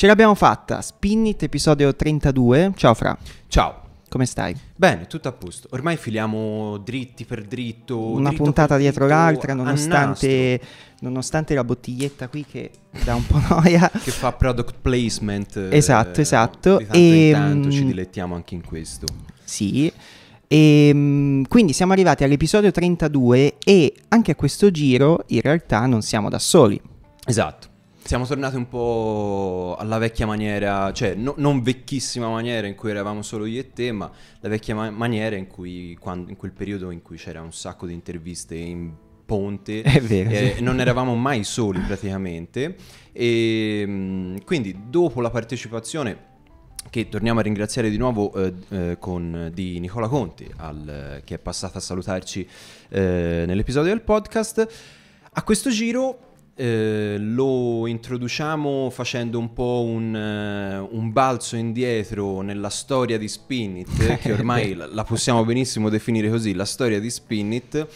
Ce l'abbiamo fatta, Spinit episodio 32. Ciao Fra. Ciao. Come stai? Bene, tutto a posto. Ormai filiamo dritti per dritto. Una dritto puntata dietro l'altra, nonostante, nonostante la bottiglietta qui che dà un po' noia. Che fa product placement. eh, Esatto, esatto. Di tanto E, in tanto ci dilettiamo anche in questo. Sì. E mm, quindi siamo arrivati all'episodio 32 e anche a questo giro in realtà non siamo da soli. Esatto. Siamo tornati un po' alla vecchia maniera, cioè no- non vecchissima maniera in cui eravamo solo io e te, ma la vecchia ma- maniera in cui, quando- in quel periodo in cui c'era un sacco di interviste in ponte vero, e sì. non eravamo mai soli praticamente. E mm, quindi dopo la partecipazione che torniamo a ringraziare di nuovo eh, eh, con, di Nicola Conti al- che è passato a salutarci eh, nell'episodio del podcast. A questo giro eh, lo introduciamo facendo un po' un, eh, un balzo indietro nella storia di Spinit, che ormai la, la possiamo benissimo definire così, la storia di Spinit.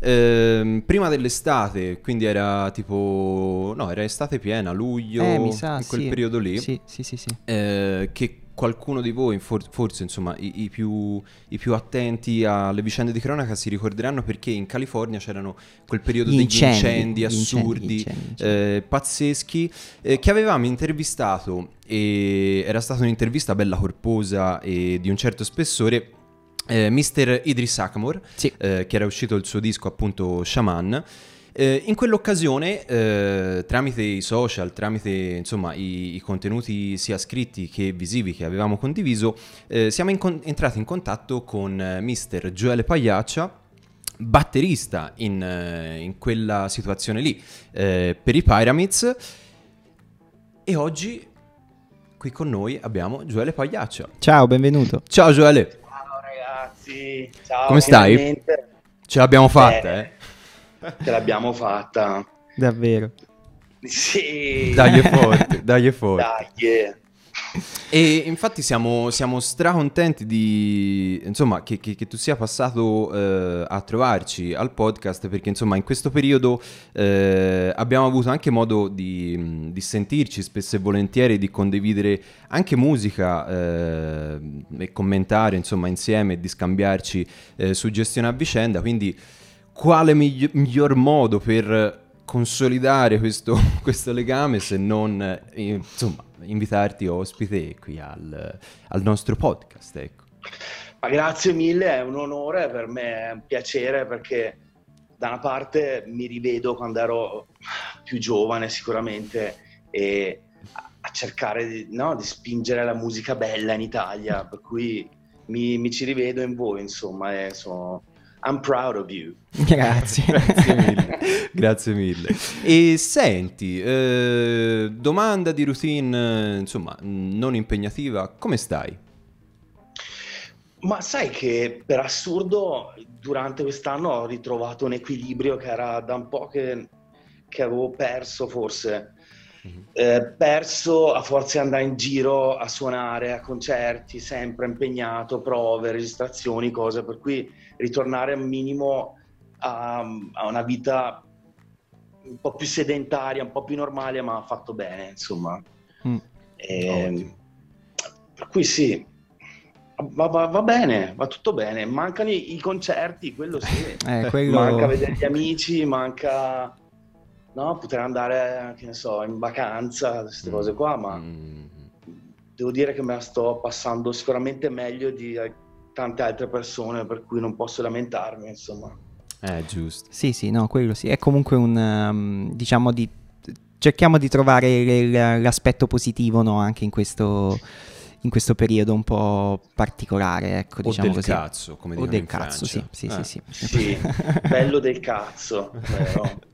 Ehm, prima dell'estate, quindi era tipo... no, era estate piena, luglio, eh, sa, in quel sì. periodo lì Sì, sì, sì, sì. eh, che qualcuno di voi, for- forse insomma i, i più, i più attenti alle vicende di cronaca si ricorderanno perché in California c'erano quel periodo Gli degli incendi, assurdi, incendi, incendi. eh, pazzeschi, eh, che avevamo intervistato e era stata un'intervista bella corposa e di un certo spessore. Eh, Mr. Idris Akmor, Sì. eh, che era uscito il suo disco appunto Shaman. Eh, in quell'occasione, eh, tramite i social, tramite insomma i, i contenuti sia scritti che visivi che avevamo condiviso, eh, siamo in con- entrati in contatto con eh, Mr. Gioele Pagliaccia, batterista in, eh, in quella situazione lì eh, per i Pyramids. E oggi qui con noi abbiamo Gioele Pagliaccia. Ciao, benvenuto. Ciao Gioele, Ciao ragazzi, ciao. Come stai? finalmente. ce l'abbiamo fatta, Bene. eh? Ce l'abbiamo fatta. Davvero. Sì. Dagli forte, dagli forte. Dai. eh. E infatti siamo, siamo stracontenti di, insomma, che, che- che tu sia passato eh, a trovarci al podcast perché insomma in questo periodo eh, abbiamo avuto anche modo di, di sentirci spesso e volentieri, di condividere anche musica eh, e commentare insomma insieme e di scambiarci eh, suggestioni a vicenda, quindi quale migli- miglior modo per consolidare questo, questo legame se non eh, insomma invitarti ospite qui al, al nostro podcast ecco. Ma grazie mille, è un onore per me, è un piacere perché da una parte mi rivedo quando ero più giovane sicuramente e a, cercare di, no, di spingere la musica bella in Italia, per cui mi, mi ci rivedo in voi, insomma, e sono... I'm proud of you. Grazie. grazie mille grazie mille e senti eh, domanda di routine insomma non impegnativa come stai? Ma sai che per assurdo durante quest'anno ho ritrovato un equilibrio che era da un po' che, che avevo perso forse. Eh, perso a forza di andare in giro a suonare, a concerti, sempre impegnato, prove, registrazioni, cose, per cui ritornare un minimo a, a una vita un po' più sedentaria, un po' più normale, ma fatto bene, insomma. Mm. E- Ottimo. per cui sì, va, va- va bene, va tutto bene. Mancano i, i concerti, quello sì. Eh, quello... Manca vedere gli amici, manca no, poter andare, che ne so, in vacanza, queste cose qua, ma Mm. devo dire che me la sto passando sicuramente meglio di tante altre persone, per cui non posso lamentarmi, insomma. eh giusto Sì, sì, no, quello sì. È comunque un, um, diciamo, di... cerchiamo di trovare l- l'aspetto positivo, no, anche in questo, in questo periodo un po' particolare, ecco, o diciamo del così. cazzo come O dicono del in cazzo, sì, Francia. sì, Eh. sì, sì. Sì, bello del cazzo, vero?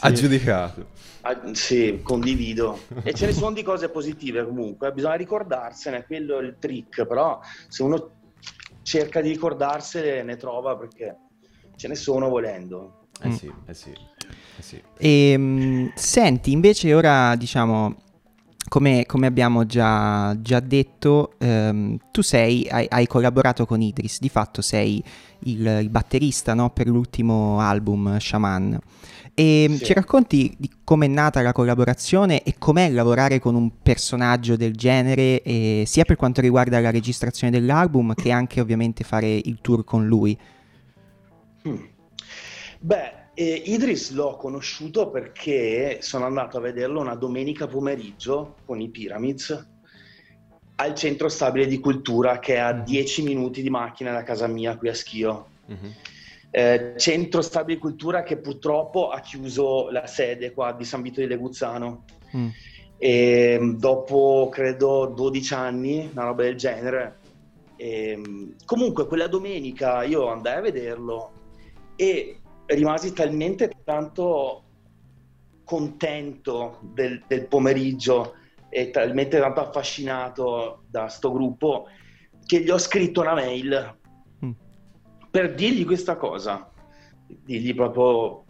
Aggiudicato Ah, sì, condivido. E ce ne sono di cose positive comunque, bisogna ricordarsene, quello è il trick, però se uno cerca di ricordarsene ne trova perché ce ne sono volendo. eh Mm. sì eh sì eh sì E, mh, senti, invece ora diciamo, come, come abbiamo già, già detto, ehm, tu sei, hai, hai collaborato con Idris, di fatto sei il, il batterista no, per l'ultimo album, Shaman. E sì. ci racconti di com'è nata la collaborazione e com'è lavorare con un personaggio del genere, eh, sia per quanto riguarda la registrazione dell'album che anche ovviamente fare il tour con lui? Hmm. Beh, eh, Idris l'ho conosciuto perché sono andato a vederlo una domenica pomeriggio con i Pyramids al centro stabile di cultura che è a 10 mm. minuti di macchina da casa mia qui a Schio. Mm-hmm. Eh, centro stabile cultura che purtroppo ha chiuso la sede qua di San Vito di Leguzzano. Mm. E mm, dopo credo 12 anni, una roba del genere. E, mm, comunque quella domenica io andai a vederlo e rimasi talmente tanto contento del, del pomeriggio e talmente tanto affascinato da sto gruppo che gli ho scritto una mail. Per dirgli questa cosa, dirgli proprio,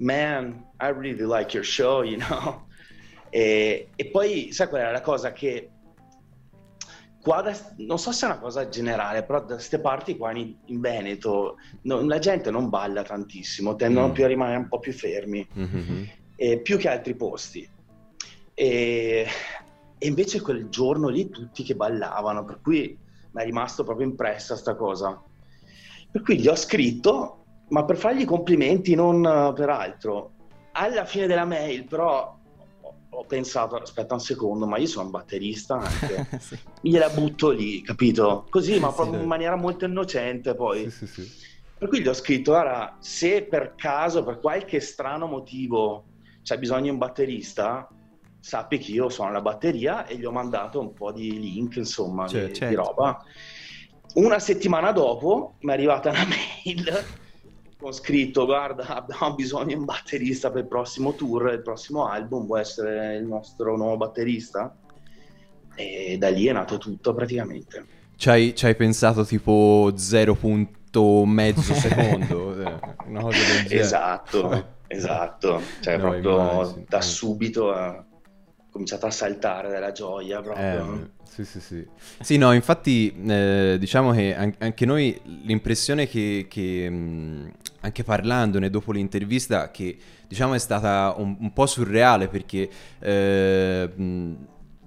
man, I really like your show, you know. E, e poi, sai qual è la cosa che qua, da, non so se è una cosa generale, però da queste parti qua in, in Veneto no, la gente non balla tantissimo, tendono mm. più a rimanere un po' più fermi, mm-hmm. eh, più che altri posti. E e invece quel giorno lì tutti che ballavano, per cui mi è rimasto proprio impressa sta cosa. Per cui gli ho scritto, ma per fargli complimenti, non per altro. Alla fine della mail, però, ho pensato, aspetta un secondo, ma io sono un batterista anche. sì. Gliela butto lì, capito? Così, ma proprio in maniera molto innocente poi. Sì, sì, per cui gli ho scritto, guarda, se per caso, per qualche strano motivo, c'è bisogno di un batterista, sappi che io suono la batteria e gli ho mandato un po' di link, insomma, cioè, di, certo. di, roba. Una settimana dopo mi è arrivata una mail con scritto guarda abbiamo bisogno di un batterista per il prossimo tour, il prossimo album può essere il nostro nuovo batterista e da lì è nato tutto praticamente. Ci hai, ci hai pensato tipo 0. mezzo secondo, eh, una cosa del genere. Esatto, esatto, cioè no, proprio immagino. da subito a cominciato a saltare dalla gioia proprio. Eh, sì, sì, sì. Sì, no, infatti eh, diciamo che anche noi l'impressione che, che mh, anche parlandone dopo l'intervista, che diciamo è stata un, un po' surreale perché... Eh, mh,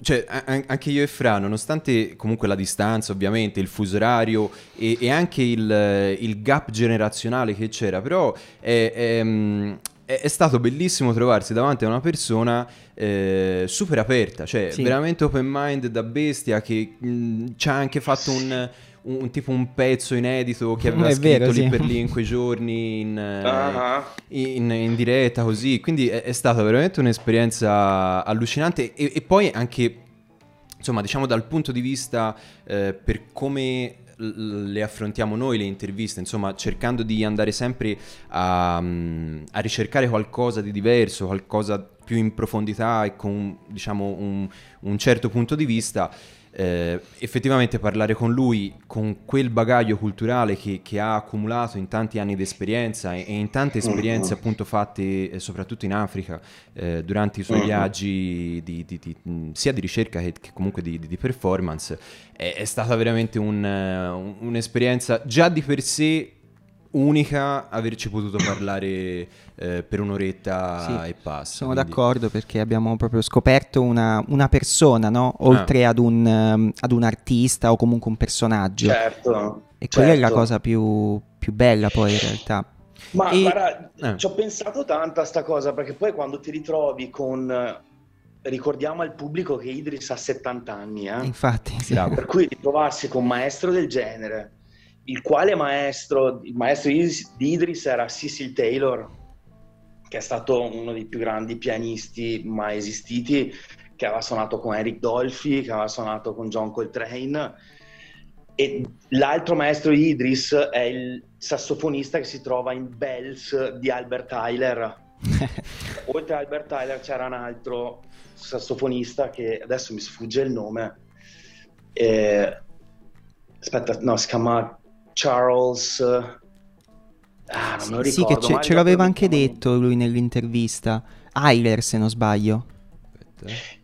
cioè, anche io e Fra, nonostante comunque la distanza, ovviamente, il fuso orario e, e anche il, il, gap generazionale che c'era, però è, è, è, stato bellissimo trovarsi davanti a una persona eh, super aperta, cioè sì. veramente open mind da bestia che mh, ci ha anche fatto un, un, un, tipo un pezzo inedito che aveva è scritto vero, lì sì. per lì in quei giorni in, uh-huh. in, in diretta così, quindi è, è, stata veramente un'esperienza allucinante e, e poi anche insomma diciamo dal punto di vista eh, per come le affrontiamo noi le interviste, insomma cercando di andare sempre a, mm, a ricercare qualcosa di diverso, qualcosa più in profondità e con diciamo un, un certo punto di vista eh, effettivamente parlare con lui, con quel bagaglio culturale che, che ha accumulato in tanti anni di esperienza e, e, in tante esperienze appunto fatte eh, soprattutto in Africa eh, durante i suoi viaggi di, di, di, sia di ricerca che, che comunque di, performance, è, è, stata veramente un, un, un'esperienza già di per sé unica averci potuto parlare eh, per un'oretta sì, e passa. Sono quindi... d'accordo perché abbiamo proprio scoperto una, una persona, no? oltre ah. ad, un, um, ad, un, artista o comunque un personaggio. Certo. E quella certo. è la certo. cosa più, più, bella poi in realtà. Ma e... guarda, eh. ci ho pensato tanto a sta cosa perché poi quando ti ritrovi con ricordiamo al pubblico che Idris ha 70 anni, eh? Infatti, sì. per cui ritrovarsi con un maestro del genere, il quale maestro, il maestro di Idris era Cecil Taylor, che è stato uno dei più grandi pianisti mai esistiti, che aveva suonato con Eric Dolphy, che aveva suonato con John Coltrane. E l'altro maestro di Idris è il sassofonista che si trova in Bells di Albert Tyler. Oltre a Albert Tyler c'era un altro sassofonista che adesso mi sfugge il nome. Eh, aspetta, no, si chiama Charles... Ah, non sì, me lo ricordo. Sì, che ce, ce l'aveva anche detto lui nell'intervista. Eiler, se non sbaglio.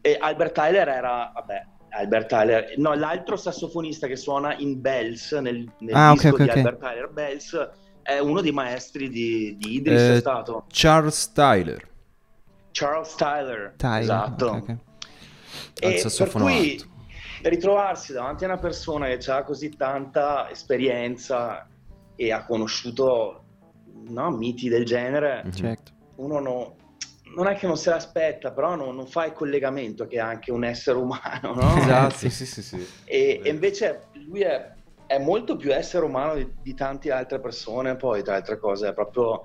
E Albert Tyler era, vabbè, Albert Tyler, no, l'altro sassofonista che suona in Bells, nel, nel ah, disco okay, di okay. Albert Tyler Bells, è uno dei maestri di, di Idris, Eh, è stato Charles Tyler. Charles Tyler. Tyler, esatto. ok, ok. Al E per cui alto. Ritrovarsi davanti a una persona che ha così tanta esperienza e ha conosciuto no, miti del genere, Mhm. Certo. uno no- non è che non se l'aspetta, però non, non fa il collegamento che è anche un essere umano, no? Esatto, Sì. sì, sì, sì. E, e invece lui è, è molto più essere umano di, di tante altre persone, poi tra le altre cose è proprio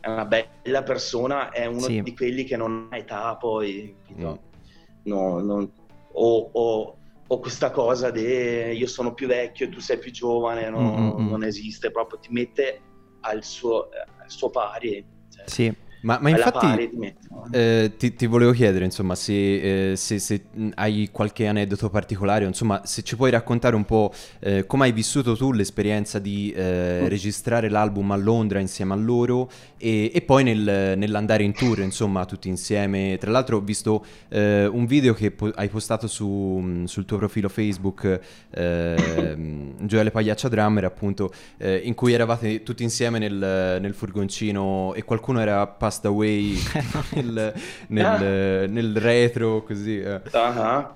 è una bella persona, è uno Sì. di quelli che non ha età poi, capito? Mm. No, non- o, o- o questa cosa di io sono più vecchio e tu sei più giovane, no- Mm, mm, mm. non esiste, proprio ti mette al suo, al suo pari, cioè, Sì. Ma, ma infatti... no? Eh, ti, ti volevo chiedere, insomma, se, eh, se- se, hai qualche aneddoto particolare, insomma, se ci puoi raccontare un po' eh, come hai vissuto tu l'esperienza di eh, Mm. registrare l'album a Londra insieme a loro e, e poi nel- nell'andare in tour, insomma, tutti insieme. Tra l'altro ho visto eh, un video che po- hai postato su- mh, sul tuo profilo Facebook, eh, Gioele Pagliaccia Drummer, appunto, eh, in cui eravate tutti insieme nel, nel furgoncino e qualcuno era passed away nel, nel- Ah. nel retro, così. eh. Ah,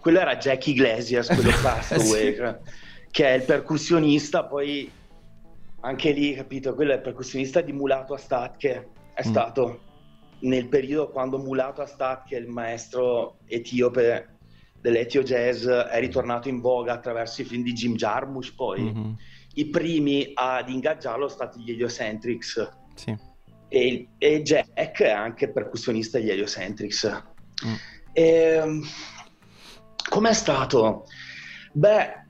Quello era Jack Iglesias, quello Castaway, Sì. che è il percussionista, poi anche lì, capito, quello è il percussionista di Mulato Astat, che è Mm. stato nel periodo quando Mulato Astat, che è il maestro etiope dell'Etio Jazz, è ritornato in voga attraverso i film di Jim Jarmusch, poi Mhm. i primi ad ingaggiarlo sono stati gli Heliocentrics. Sì. E, e Jack è anche percussionista degli Heliocentrics. Mm. Ehm, com'è stato? Beh,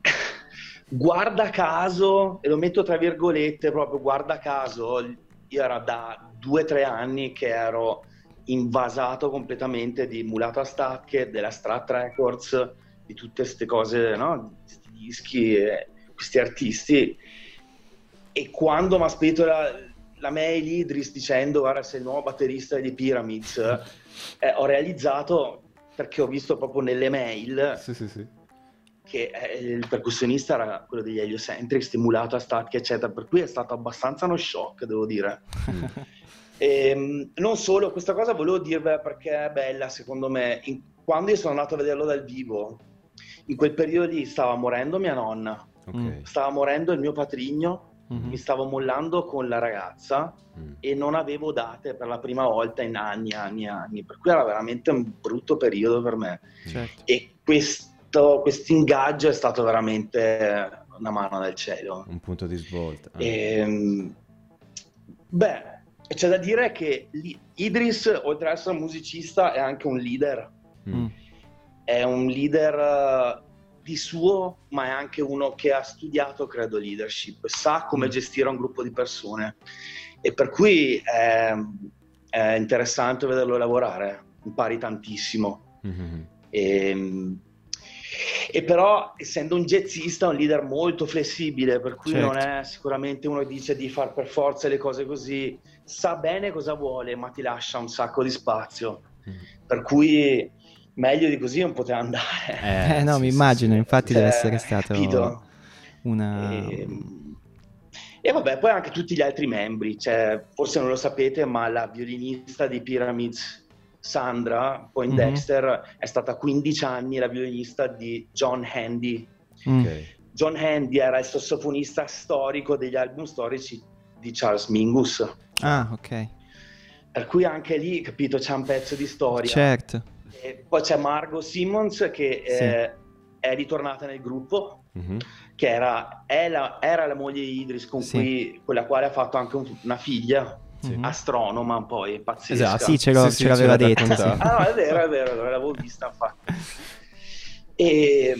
guarda caso, e lo metto tra virgolette proprio, guarda caso, io era da due o tre anni che ero invasato completamente di Mulata Stacche, della Strat Records, di tutte queste cose, no? Questi dischi, e questi artisti. E quando mi ha spedito la, la mail Idris dicendo guarda sei il nuovo batterista di Pyramids, eh, ho realizzato, perché ho visto proprio nelle mail, Sì, sì, sì. che eh, il percussionista era quello degli Heliocentric, stimolato a stacchi, eccetera, per cui è stato abbastanza uno shock, devo dire. Mm. Ehm, non solo, questa cosa volevo dirvela perché è bella, secondo me. In- quando io sono andato a vederlo dal vivo, in quel periodo lì stava morendo mia nonna, Ok. Mm. stava morendo il mio patrigno, Mhm. mi stavo mollando con la ragazza Mm. e non avevo date per la prima volta in anni, anni, anni, per cui era veramente un brutto periodo per me. Certo. E questo ingaggio è stato veramente una mano dal cielo. Un punto di svolta. Ah. Ehm, beh, c'è da dire che Idris, oltre ad essere un musicista, è anche un leader. Mm. È un leader di suo, ma è anche uno che ha studiato, credo, leadership, sa come Mm. gestire un gruppo di persone. E per cui è, è interessante vederlo lavorare, impari tantissimo. Mhm. E, e però, essendo un jazzista, è un leader molto flessibile, per cui Certo. non è sicuramente uno che dice di far per forza le cose così, sa bene cosa vuole, ma ti lascia un sacco di spazio. Mm. Per cui meglio di così non poteva andare. Eh, no, sì, mi immagino, sì. infatti Cioè, deve essere stato capito? una... E, e vabbè, poi anche tutti gli altri membri, cioè, forse non lo sapete, ma la violinista di Pyramids, Sandra Poindexter, Mhm. è stata 15 anni la violinista di John Handy. Mm. Ok. John Handy era il sassofonista storico degli album storici di Charles Mingus. Ah, ok. Per cui anche lì, capito, c'è un pezzo di storia. Certo. E poi c'è Margot Simmons che Sì. eh, è ritornata nel gruppo, Mhm. che era, la, era la moglie di Idris, con, Sì. cui, con la quale ha fatto anche un- una figlia, Sì. Mhm. astronoma poi, pazzesca. Esatto. Sì, ce, l'ho- Sì, sì, ce l'aveva detto. Ah, no, è vero, è vero, l'avevo vista infatti. E,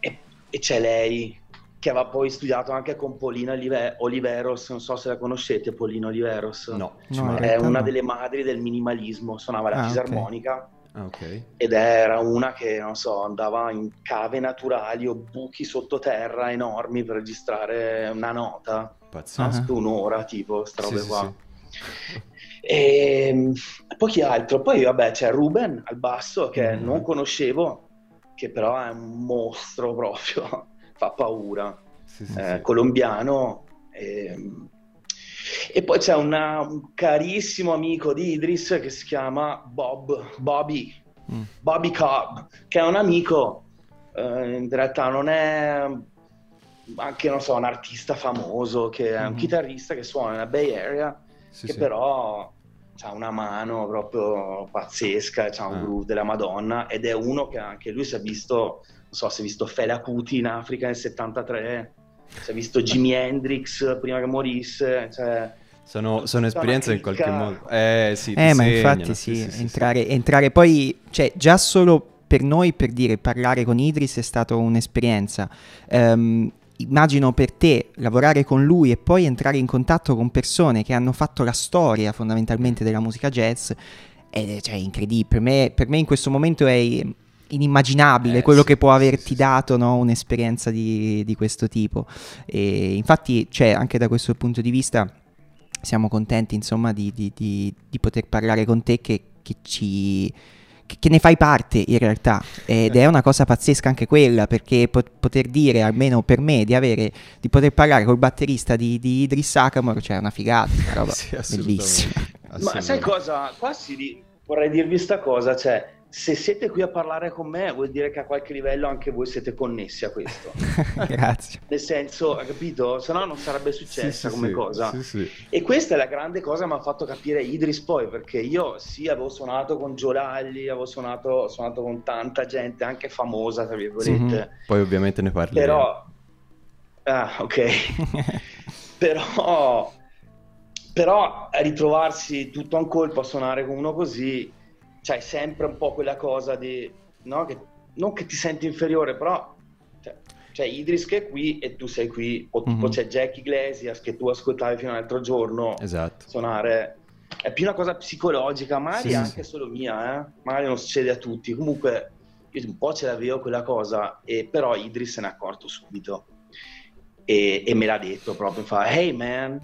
e- e c'è lei che aveva poi studiato anche con Polina Olive- Oliveros, non so se la conoscete, Polina Oliveros. No, No. È una no. delle madri del minimalismo, suonava la Ah, fisarmonica Ah, ok. ed era una che, non so, andava in cave naturali o buchi sottoterra enormi per registrare una nota, Pazzesco. Ah. un'ora tipo, sta robe Sì, sì, qua. sì. E poi chi altro? Poi vabbè c'è Ruben al basso che Mm. non conoscevo, che però è un mostro proprio, fa paura. Sì, sì, Eh, sì. colombiano, E, ehm, e poi c'è una, un carissimo amico di Idris che si chiama Bob, Bobby, mm. Bobby Cobb, che è un amico, eh, in realtà non è anche, non so, un artista famoso, che è un mm chitarrista che suona nella Bay Area, sì, che sì. però ha una mano proprio pazzesca, ha un ah. groove della Madonna ed è uno che anche lui si è visto, so, si è visto Fela Kuti in Africa nel 73, si è visto Jimi Hendrix prima che morisse, cioè... Sono, sono esperienze in qualche modo. Eh, sì, eh ma infatti sì, sì, sì entrare, entrare poi, cioè già solo per noi, per dire, parlare con Idris è stata un'esperienza. Um, immagino per te lavorare con lui e poi entrare in contatto con persone che hanno fatto la storia fondamentalmente della musica jazz è cioè, incredibile. Per me, per me in questo momento è inimmaginabile eh, quello sì, che può averti sì, dato no? un'esperienza di, di, questo tipo. E infatti, cioè, anche da questo punto di vista, siamo contenti insomma di, di, di poter parlare con te che, che ci che ne fai parte in realtà. Ed è una cosa pazzesca anche quella perché poter dire almeno per me di avere di poter parlare col batterista di, di Idris Sakamor cioè è una figata una roba sì, bellissima. Ma sai cosa? Qua si, vorrei dirvi questa cosa cioè se siete qui a parlare con me vuol dire che a qualche livello anche voi siete connessi a questo. Grazie. Nel senso, capito? Se no non sarebbe successa sì, come sì, cosa. Sì, e questa è la grande cosa che mi ha fatto capire Idris poi, perché io sì, avevo suonato con Giolalli, avevo suonato, suonato con tanta gente, anche famosa, tra virgolette. Mm-hmm. Poi ovviamente ne parliamo. Però... Ah, ok. però... Però ritrovarsi tutto a un colpo a suonare con uno così c'hai sempre un po' quella cosa di, no? che, non che ti senti inferiore, però cioè, c'è Idris che è qui e tu sei qui, o tipo mm-hmm. c'è Jack Iglesias che tu ascoltavi fino all'altro giorno esatto. suonare. È più una cosa psicologica, magari sì, anche sì. solo mia, eh? magari non succede a tutti. Comunque io un po' ce l'avevo quella cosa, e però Idris se n'è accorto subito e, e me l'ha detto proprio, fa, hey man,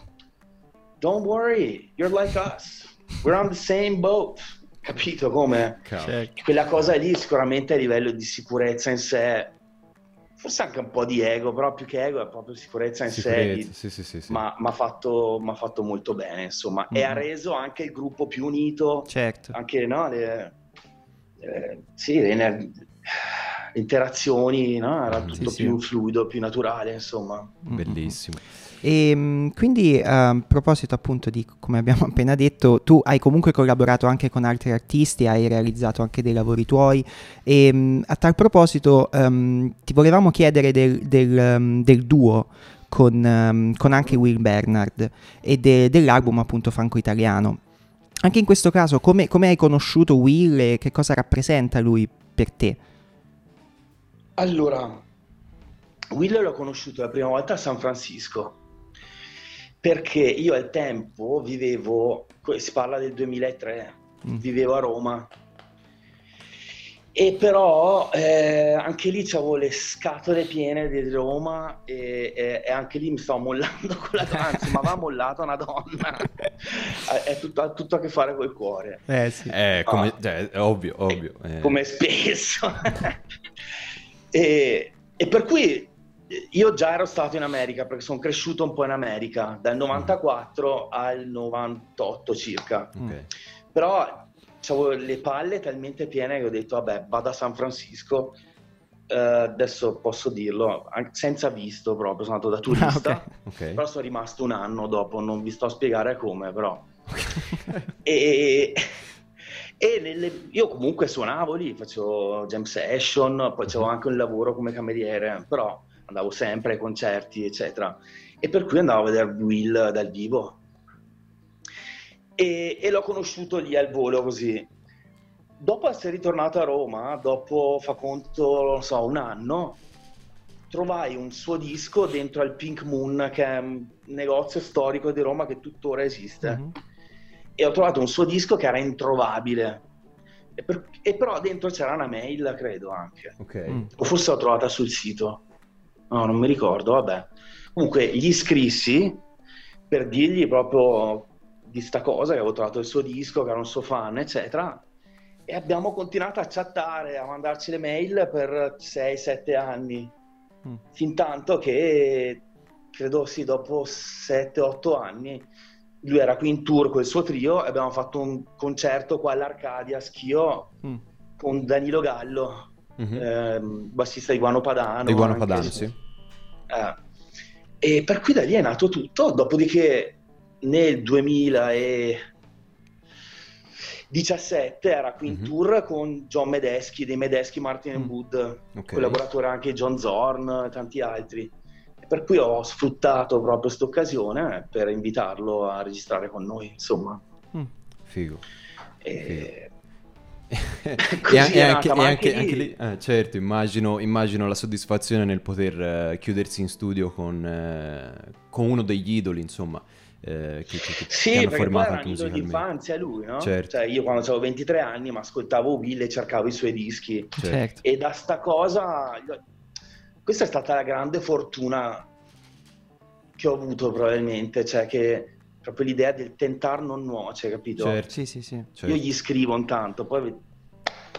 don't worry, you're like us, we're on the same boat capito come? Certo. Quella cosa lì sicuramente a livello di sicurezza in sé, forse anche un po' di ego, però più che ego è proprio sicurezza in sicurezza, sé, sì, sì, sì, ma mi ha fatto, fatto, molto bene, insomma, mm-hmm. e ha reso anche il gruppo più unito, certo. anche no, le, le, sì, le, le interazioni, no? era tutto più fluido, più naturale, insomma. Bellissimo. E ehm, quindi a proposito appunto di come abbiamo appena detto, tu hai comunque collaborato anche con altri artisti, hai realizzato anche dei lavori tuoi e ehm, a tal proposito um, ti volevamo chiedere del, del, um, del duo con, um, con, anche Will Bernard e de, dell'album appunto franco-italiano. Anche in questo caso come, come hai conosciuto Will e che cosa rappresenta lui per te? Allora, Will l'ho conosciuto la prima volta a San Francisco perché io al tempo vivevo, si parla del 2003, mm. vivevo a Roma e però eh, anche lì avevo le scatole piene di Roma e, e, e, anche lì mi stavo mollando con la donna, anzi ma va mollata una donna, è tutto, ha tutto a che fare col cuore. Eh sì, eh, come, ah. cioè, ovvio, ovvio. Eh. Come spesso. e, e per cui io già ero stato in America perché sono cresciuto un po' in America dal 94 mm. al 98 circa. Okay. Però avevo le palle talmente piene che ho detto vabbè vado a San Francisco uh, adesso posso dirlo senza visto proprio sono andato da turista ah, okay. Okay. però sono rimasto un anno dopo non vi sto a spiegare come però e, e le, le, io comunque suonavo lì facevo jam session poi avevo mhm. anche un lavoro come cameriere però andavo sempre ai concerti, eccetera. E per cui andavo a vedere Will dal vivo. E, e l'ho conosciuto lì al volo così. Dopo essere ritornato a Roma, dopo fa conto, non so, un anno, trovai un suo disco dentro al Pink Moon, che è un negozio storico di Roma che tuttora esiste. Mm-hmm. E ho trovato un suo disco che era introvabile. E, per, e però dentro c'era una mail, credo anche. Okay. Mm. O forse l'ho trovata sul sito no, non mi ricordo, vabbè. Comunque gli scrissi per dirgli proprio di sta cosa, che avevo trovato il suo disco, che era un suo fan, eccetera. E abbiamo continuato a chattare, a mandarci le mail per 6-7 anni, mm. fin tanto che, credo sì, dopo 7-8 anni, lui era qui in tour con il suo trio e abbiamo fatto un concerto qua all'Arcadia Schio mm. con Danilo Gallo, mm-hmm. eh, bassista di Guano Padano. Di Guano Padano, sì. Eh, e per cui da lì è nato tutto, dopodiché nel 2017 era qui in mm-hmm. tour con John Medeschi, dei Medeschi Martin mm. Wood, okay. collaboratore anche John Zorn e tanti altri. Per cui ho sfruttato proprio questa occasione per invitarlo a registrare con noi, insomma. Mm. Figo. E... Figo. e, anche, anche, anche, anche, lì, eh, certo, immagino, immagino, la soddisfazione nel poter uh, chiudersi in studio con, uh, con, uno degli idoli, insomma, uh, che, che, che sì, hanno formato anche idolo di infanzia lui, no? Certo. Cioè, io quando avevo 23 anni mi ascoltavo Will e cercavo i suoi dischi. Certo. E da sta cosa questa è stata la grande fortuna che ho avuto probabilmente, cioè che proprio l'idea del tentar non nuoce, capito? Certo. Sì, sì, sì. Certo. Io gli scrivo intanto, poi...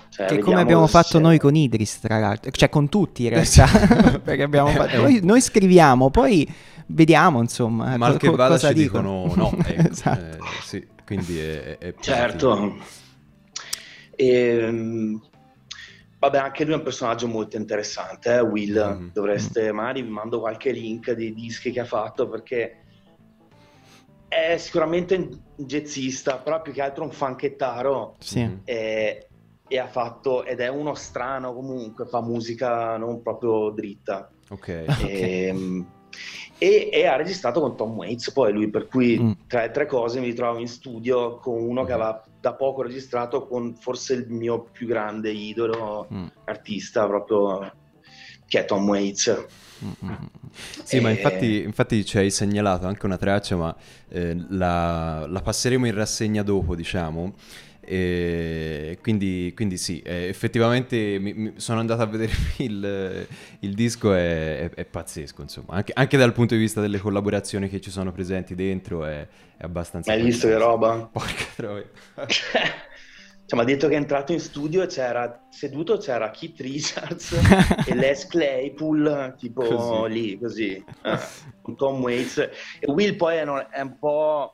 Cioè, che come abbiamo fatto noi con Idris, tra l'altro, cioè con tutti in realtà, perché abbiamo fatto... noi, noi, scriviamo, poi vediamo insomma. Ma co- che vada ci dicono, dicono no, ecco, esatto. eh, sì, quindi è... è certo. E, ehm, Vabbè, anche lui è un personaggio molto interessante, eh? Will. Mm. Dovreste, magari vi mando qualche link dei dischi che ha fatto perché è sicuramente un jazzista, però più che altro un funkettaro. Sì. E, eh, e, ha fatto, ed è uno strano comunque, fa musica non proprio dritta. Ok. E, okay e, e, ha registrato con Tom Waits poi lui per cui mm. tra le tre cose mi ritrovo in studio con uno che aveva da poco registrato con forse il mio più grande idolo mm. artista proprio che è Tom Waits mm-hmm. sì, e... ma infatti, infatti, ci hai segnalato anche una traccia, ma eh, la, la, passeremo in rassegna dopo, diciamo. E quindi, quindi sì, eh, effettivamente mi, mi sono andato a vedere il, il disco, è, è, è pazzesco, insomma, anche, anche, dal punto di vista delle collaborazioni che ci sono presenti dentro è, è abbastanza... Hai visto che roba? Porca troia. Cioè, mi ha detto che è entrato in studio e c'era seduto c'era Keith Richards e Les Claypool, tipo così. lì, così, eh, con Tom Waits. E Will poi è, è un po'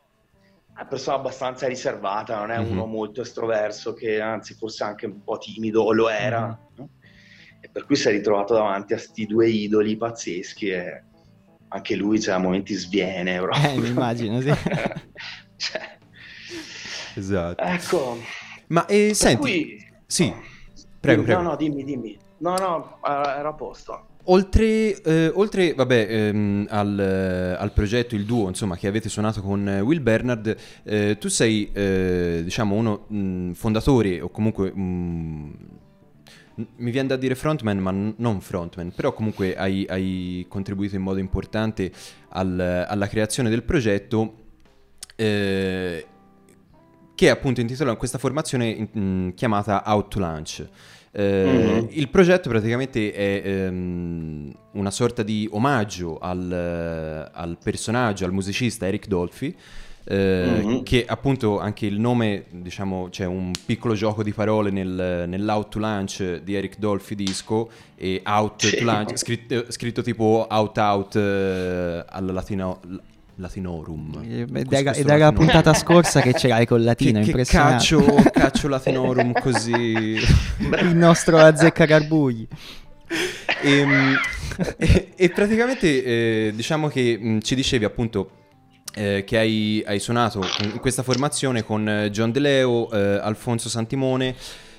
una persona abbastanza riservata, non è mm-hmm. uno molto estroverso, che anzi forse anche un po' timido, o lo era. Mm-hmm. No? E per cui si è ritrovato davanti a questi due idoli pazzeschi e anche lui cioè, a momenti sviene. Proprio. Eh, mi immagino, sì. cioè... Esatto. Ecco. Ma eh, senti... Cui... Sì, prego, dimmi, prego. No, no, dimmi, dimmi. No, no, era a posto. Oltre, eh, oltre vabbè, ehm, al, al, progetto, il duo insomma, che avete suonato con Will Bernard, eh, tu sei eh, diciamo uno mh, fondatore o comunque mh, mi viene da dire frontman, ma n- non frontman, però comunque hai, hai contribuito in modo importante al, alla creazione del progetto eh, che appunto intitolato questa formazione in, in, chiamata Out to Lunch. Eh, mm-hmm. Il progetto praticamente è ehm, una sorta di omaggio al, al, personaggio, al musicista Eric Dolphy. Eh, mm-hmm. Che appunto anche il nome, diciamo, c'è un piccolo gioco di parole nel, nell'Out to Lunch di Eric Dolphy Disco e Out sì. to Lunch, scritto, scritto, tipo Out Out eh, alla latino, Latinorum. Ed era la puntata scorsa che ce l'hai con latino, che, che caccio, caccio Latinorum così. Il nostro azzeccagarbugli. E, ehm, e, e, praticamente eh, diciamo che mh, ci dicevi appunto eh, che hai, hai, suonato in questa formazione con eh, John De Leo, eh, Alfonso Santimone,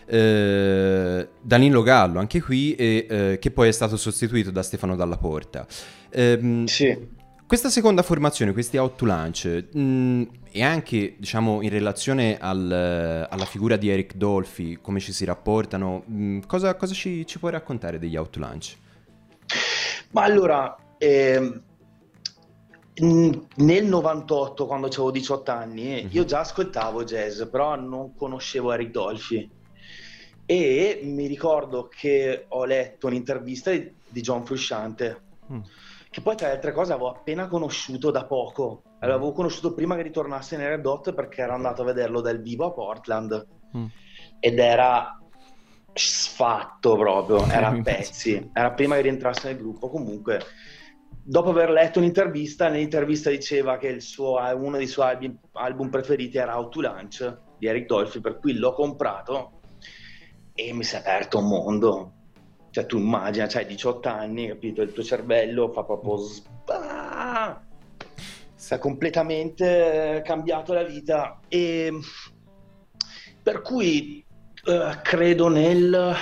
eh, Danilo Gallo anche qui e eh, che poi è stato sostituito da Stefano Dalla Porta. Ehm, sì. Questa seconda formazione, questi out to lunch, mh, mm, e anche diciamo in relazione al, alla figura di Eric Dolphy, come ci si rapportano, mh, mm, cosa, cosa ci, ci, puoi raccontare degli out to lunch? Ma allora, eh, nel 98, quando avevo 18 anni, mm-hmm. io già ascoltavo jazz, però non conoscevo Eric Dolphy. E mi ricordo che ho letto un'intervista di John Frusciante. Mm che poi tra le altre cose avevo appena conosciuto da poco. L'avevo conosciuto prima che ritornasse in Red Hot perché ero andato a vederlo dal vivo a Portland mm. ed era sfatto proprio, era a pezzi. Era prima che rientrasse nel gruppo. Comunque dopo aver letto un'intervista, nell'intervista diceva che suo, uno dei suoi album, album, preferiti era Out to Lunch di Eric Dolphy, per cui l'ho comprato e mi si è aperto un mondo. Cioè tu immagina, hai 18 anni, capito? Il tuo cervello fa proprio... Si è completamente cambiato la vita e per cui eh, credo nel...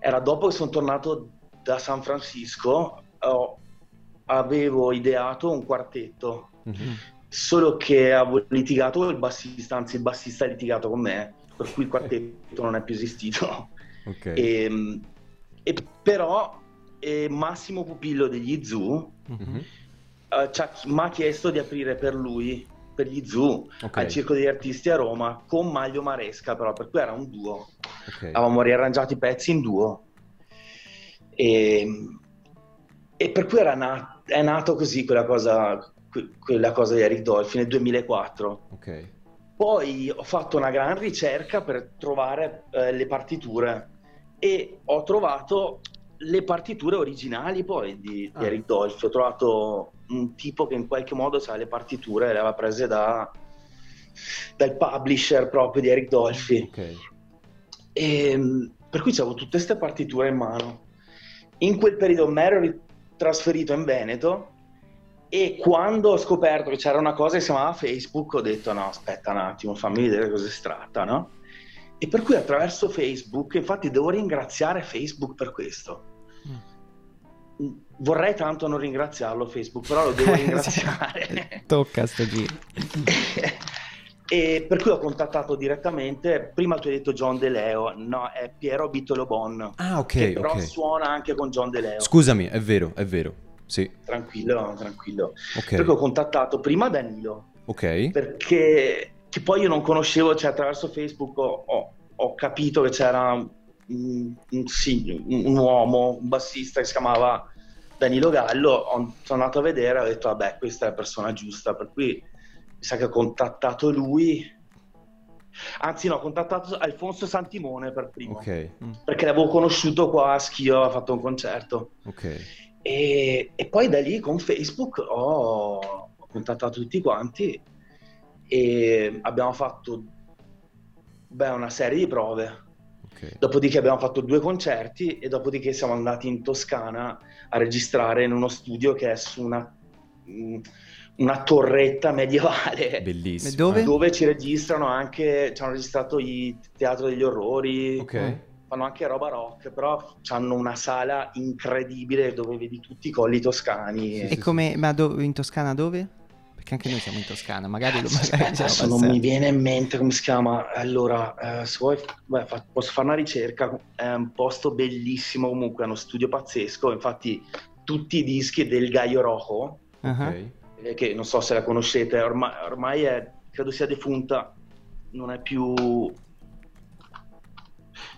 Era dopo che sono tornato da San Francisco, oh, avevo ideato un quartetto, mm-hmm. solo che avevo litigato il bassista, anzi il bassista ha litigato con me, per cui il quartetto non è più esistito. Okay. E, ehm, e però eh, Massimo Pupillo degli Zoo mm-hmm. uh, mi ha chiesto di aprire per lui per gli Zoo okay. al Circo degli Artisti a Roma con Maglio Maresca però per cui era un duo okay. avevamo riarrangiato i pezzi in duo e, e per cui era nat- è nato così quella cosa, quella cosa di Eric Dolphy nel 2004 okay. poi ho fatto una gran ricerca per trovare eh, le partiture e ho trovato le partiture originali poi di, ah. di Eric Dolphy ho trovato un tipo che in qualche modo aveva le partiture, le aveva prese da, dal publisher proprio di Eric Dolphy. Okay. E, ehm, per cui avevo tutte queste partiture in mano. In quel periodo mi ero trasferito in Veneto e quando ho scoperto che c'era una cosa che si chiamava Facebook ho detto no aspetta un attimo fammi vedere cosa si tratta no? E per cui attraverso Facebook infatti devo ringraziare Facebook per questo mm vorrei tanto non ringraziarlo Facebook, però lo devo ringraziare. Tocca sto giro. e per cui ho contattato direttamente, prima tu hai detto John De Leo, no, è Piero Bittolo Ah, ok. Che però okay. suona anche con John De Leo. Scusami, è vero, è vero. Sì. Tranquillo, tranquillo. Okay. Perché ho contattato prima Danilo. Ok. Perché che poi io non conoscevo, cioè attraverso Facebook ho, ho, ho capito che c'era un, un, sì, un, uomo, un bassista che si chiamava Danilo Gallo, sono andato a vedere e ho detto vabbè questa è la persona giusta, per cui mi sa che ho contattato lui, anzi no, ho contattato Alfonso Santimone per primo, okay. Mm. perché l'avevo conosciuto qua a Schio, aveva fatto un concerto. Okay. E, e, poi da lì con Facebook ho, ho contattato tutti quanti e abbiamo fatto beh, una serie di prove Okay. Dopodiché abbiamo fatto due concerti e dopodiché siamo andati in Toscana a registrare in uno studio che è su una, mm, una torretta medievale. Bellissimo. Dove? Dove ci registrano anche, ci hanno registrato i Teatro degli Orrori. Ok. Fanno anche roba rock, però hanno una sala incredibile dove vedi tutti i colli toscani. Sì, e sì, come, sì. ma do, in Toscana dove? Perché anche noi siamo in Toscana, magari lo magari Adesso non mi viene in mente come si chiama. Allora, eh, se vuoi, beh, fa, posso fare una ricerca. È un posto bellissimo, comunque, è uno studio pazzesco. Infatti, tutti i dischi del Gaio Rojo, uh-huh. eh, che non so se la conoscete, ormai, ormai è, credo sia defunta, non è più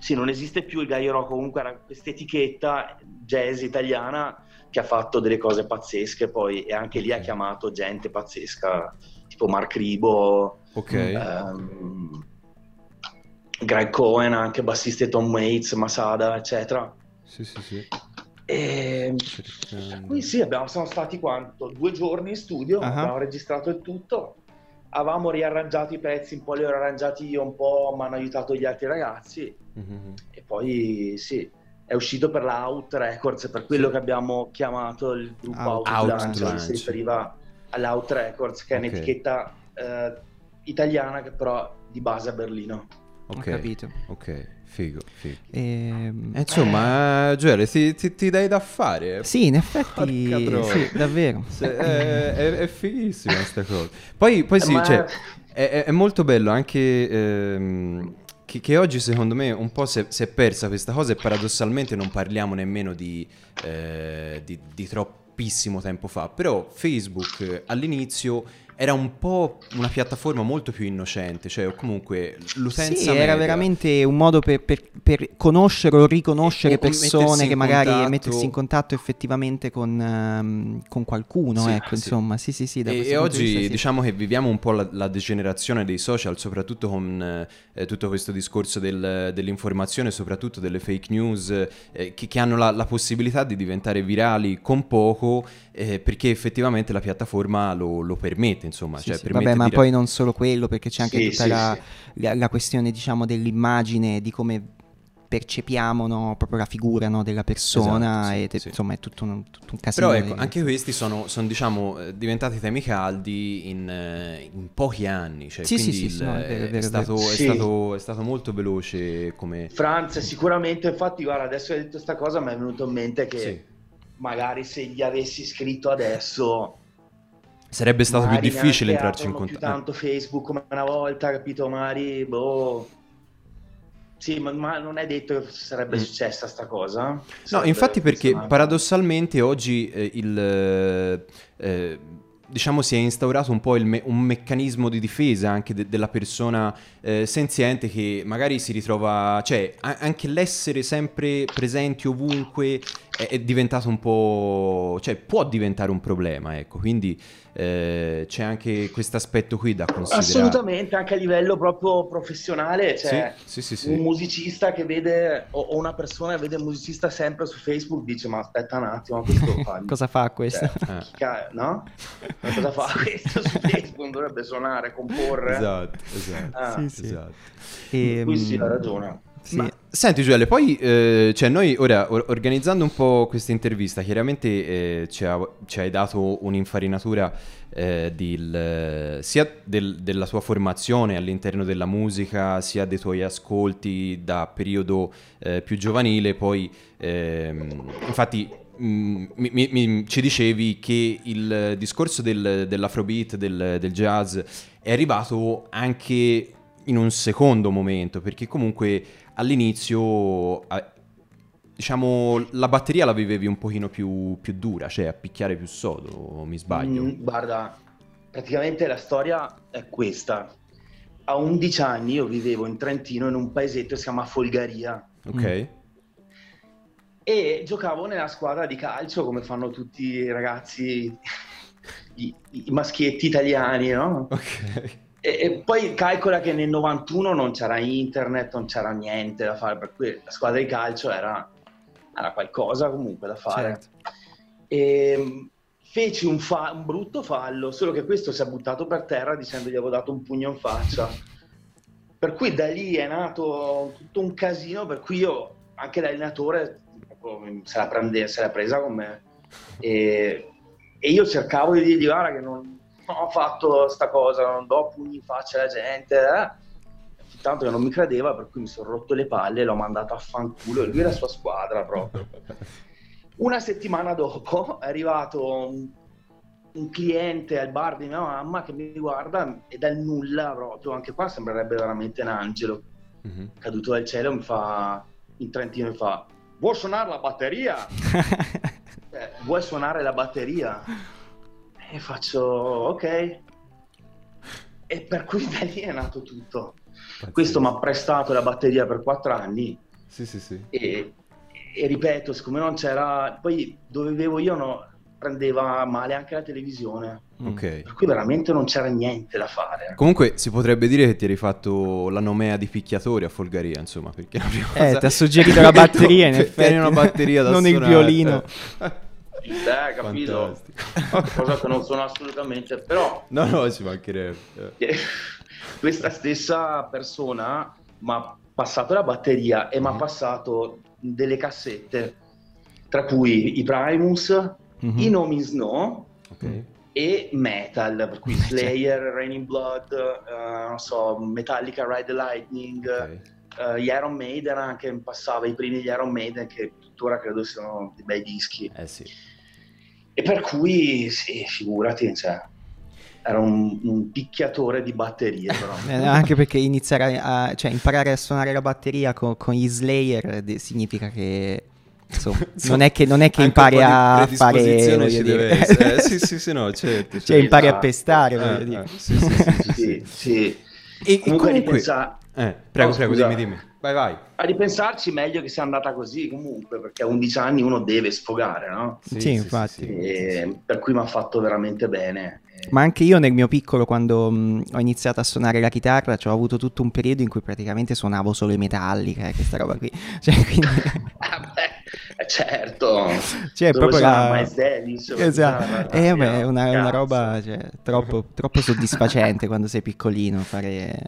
sì, non esiste più il Gaio Rock, comunque era questa etichetta jazz italiana che ha fatto delle cose pazzesche poi e anche lì ha chiamato gente pazzesca tipo Mark Ribo okay. um, Greg Cohen anche bassista Tom Waits Masada eccetera. Sì sì sì. E poi sì abbiamo, siamo stati quanto? Due giorni in studio uh-huh. abbiamo registrato il tutto. Avevamo riarrangiato i pezzi un po' li ho arrangiati io un po' mi hanno aiutato gli altri ragazzi. Uh-huh. e poi sì è uscito per la Out Records, per quello sì. che abbiamo chiamato il gruppo Out, Out, Out Lunch, si riferiva all'Out Records, che okay. è un'etichetta eh, italiana che però di base a Berlino. Ok, Ho capito. Ok, figo, figo. E... Ehm, eh, insomma, eh... Gioele, ti, ti, ti, dai da fare. Sì, in effetti, sì, davvero. Se, è, è, è, fighissima questa cosa. Poi, poi sì, Ma... cioè, è, è, molto bello anche... Ehm, che, che, oggi secondo me un po' si è, persa questa cosa e paradossalmente non parliamo nemmeno di, eh, di, di troppissimo tempo fa, però Facebook all'inizio era un po' una piattaforma molto più innocente, cioè comunque l'utenza Sì, media, era veramente un modo per, per- per conoscere o riconoscere E- persone che magari contatto. mettersi in contatto effettivamente con, ehm, con qualcuno, Sì, ecco, sì. insomma, sì, sì, sì, E, e oggi vista sì. diciamo che viviamo un po' la, la degenerazione dei social, soprattutto con eh, tutto questo discorso del- dell'informazione, soprattutto delle fake news, eh, che, che hanno la, la possibilità di diventare virali con poco, eh, perché effettivamente la piattaforma lo, lo permette, insomma. Sì, cioè, sì, permette Vabbè, ma di ra- poi non solo quello, perché c'è anche Sì, tutta sì, la, sì. la- la questione, diciamo, dell'immagine, di come percepiamo no, proprio la figura no, della persona, Esatto, sì, e insomma è tutto un, tutto un casino. Però ecco, di- anche questi sono, sono, diciamo, eh, diventati temi caldi in, eh, in pochi anni. Cioè, Sì, sì, è stato, vero. è, Sì. stato, è stato molto veloce come... Franz sicuramente, infatti guarda, adesso hai detto questa cosa, mi è venuto in mente che Sì. Magari se gli avessi scritto adesso Sarebbe stato più difficile entrarci in contatto. tanto Facebook come una volta, capito? Magari, boh... Sì, ma, ma non è detto che sarebbe Mm. successa sta cosa. No, infatti perché paradossalmente oggi eh, il... eh, eh, diciamo si è instaurato un po' me- un meccanismo di difesa anche de- della persona eh, senziente che magari si ritrova, cioè a- anche l'essere sempre presenti ovunque è, è diventato un po', cioè può diventare un problema, ecco, quindi eh, c'è anche questo aspetto qui da considerare. Assolutamente, anche a livello proprio professionale, cioè Sì, sì, sì, un musicista che vede, o o una persona che vede un musicista sempre su Facebook dice ma aspetta un attimo, fa... Cosa fa questo? Cioè, Eh. ca- no? Ma cosa fa questo su Facebook? Non dovrebbe suonare, comporre? Esatto, esatto. Ah, Sì, sì. esatto. Ehm, Qui sì, ha ragione. Sì. Ma senti Gioele, poi eh, cioè noi ora or- organizzando un po' questa intervista, chiaramente eh, ci, ha- ci hai dato un'infarinatura eh, del- sia del- della tua formazione all'interno della musica, sia dei tuoi ascolti da periodo eh, più giovanile, poi ehm, infatti mh, mi- mi- mi- ci dicevi che il discorso del- dell'afrobeat, del, del jazz è arrivato anche in un secondo momento, perché comunque all'inizio, diciamo, la batteria la vivevi un pochino più, più dura, cioè a picchiare più sodo, mi sbaglio? Mm, guarda, praticamente la storia è questa. A 11 anni io vivevo in Trentino in un paesetto che si chiama Folgaria Ok? e giocavo nella squadra di calcio come fanno tutti i ragazzi, i, i maschietti italiani, no? Ok. E, e poi calcola che nel 91 non c'era internet, non c'era niente da fare, per cui la squadra di calcio era, era qualcosa comunque da fare. Certo. E mm, feci un, fa- un brutto fallo, solo che questo si è buttato per terra dicendo gli avevo dato un pugno in faccia. Per cui da lì è nato tutto un casino, per cui io, anche l'allenatore, se la, prende- se l'è presa con me. E, e io cercavo di dirgli, guarda che non ho fatto sta cosa, non do pugni in faccia alla gente. Eh. Tanto che non mi credeva, per cui mi sono rotto le palle l'ho mandato a fanculo, e lui e la sua squadra proprio. Una settimana dopo è arrivato un, un cliente al bar di mia mamma che mi guarda e dal nulla proprio, anche qua sembrerebbe veramente un angelo, Mhm. caduto dal cielo, mi fa in Trentino mi fa vuoi suonare la batteria? Eh, vuoi suonare la batteria? E faccio ok. E per cui da lì è nato tutto. Questo mi ha prestato la batteria per quattro anni Sì, sì, sì. e, e ripeto, siccome non c'era, poi dove vivevo io no, prendeva male anche la televisione, Mm. Ok. per cui veramente non c'era niente da fare. Comunque si potrebbe dire che ti eri fatto la nomea di picchiatori a Folgaria, insomma, perché la prima Eh, cosa- ti ha suggerito la batteria, in effetti. una batteria da Non il suonare. violino. Eh, capito? Fantastico. Cosa che non sono assolutamente, però No, no, ci mancherebbe. Questa stessa persona mi ha passato la batteria e mi ha Mhm. passato delle cassette, tra cui i Primus, Mhm. i No Means No Ok. e metal, per cui. Slayer, Raining Blood, eh, non so, Metallica, Ride the Lightning, ok. eh, gli Iron Maiden anche, passava i primi di Iron Maiden che tuttora credo siano dei bei dischi. Eh sì. E per cui, sì, figurati, cioè, era un, un picchiatore di batterie però. Eh, anche perché iniziare a, cioè, imparare a suonare la batteria co- con, gli Slayer de- significa che insomma, non è che, non è che impari a fare... Ci deve essere. Eh, sì, sì, sì, no, certo. Cioè, certo. impari a pestare, eh, voglio dire. Eh, sì, sì, sì, sì, sì. E comunque... comunque... Ripensa... Eh, prego, oh, prego, dimmi, dimmi. Vai, vai. A ripensarci, meglio che sia andata così comunque, perché a 11 anni uno deve sfogare, no? Sì, sì infatti. E, per cui mi ha fatto veramente bene. Ma anche io nel mio piccolo, quando mh, ho iniziato a suonare la chitarra, cioè, ho avuto tutto un periodo in cui praticamente suonavo solo i metalliche, eh, questa roba qui. Cioè, quindi... Eh, certo, cioè, Dove proprio la... Miles Davis. Esatto, eh, è una, una roba cioè, troppo, troppo soddisfacente quando sei piccolino fare...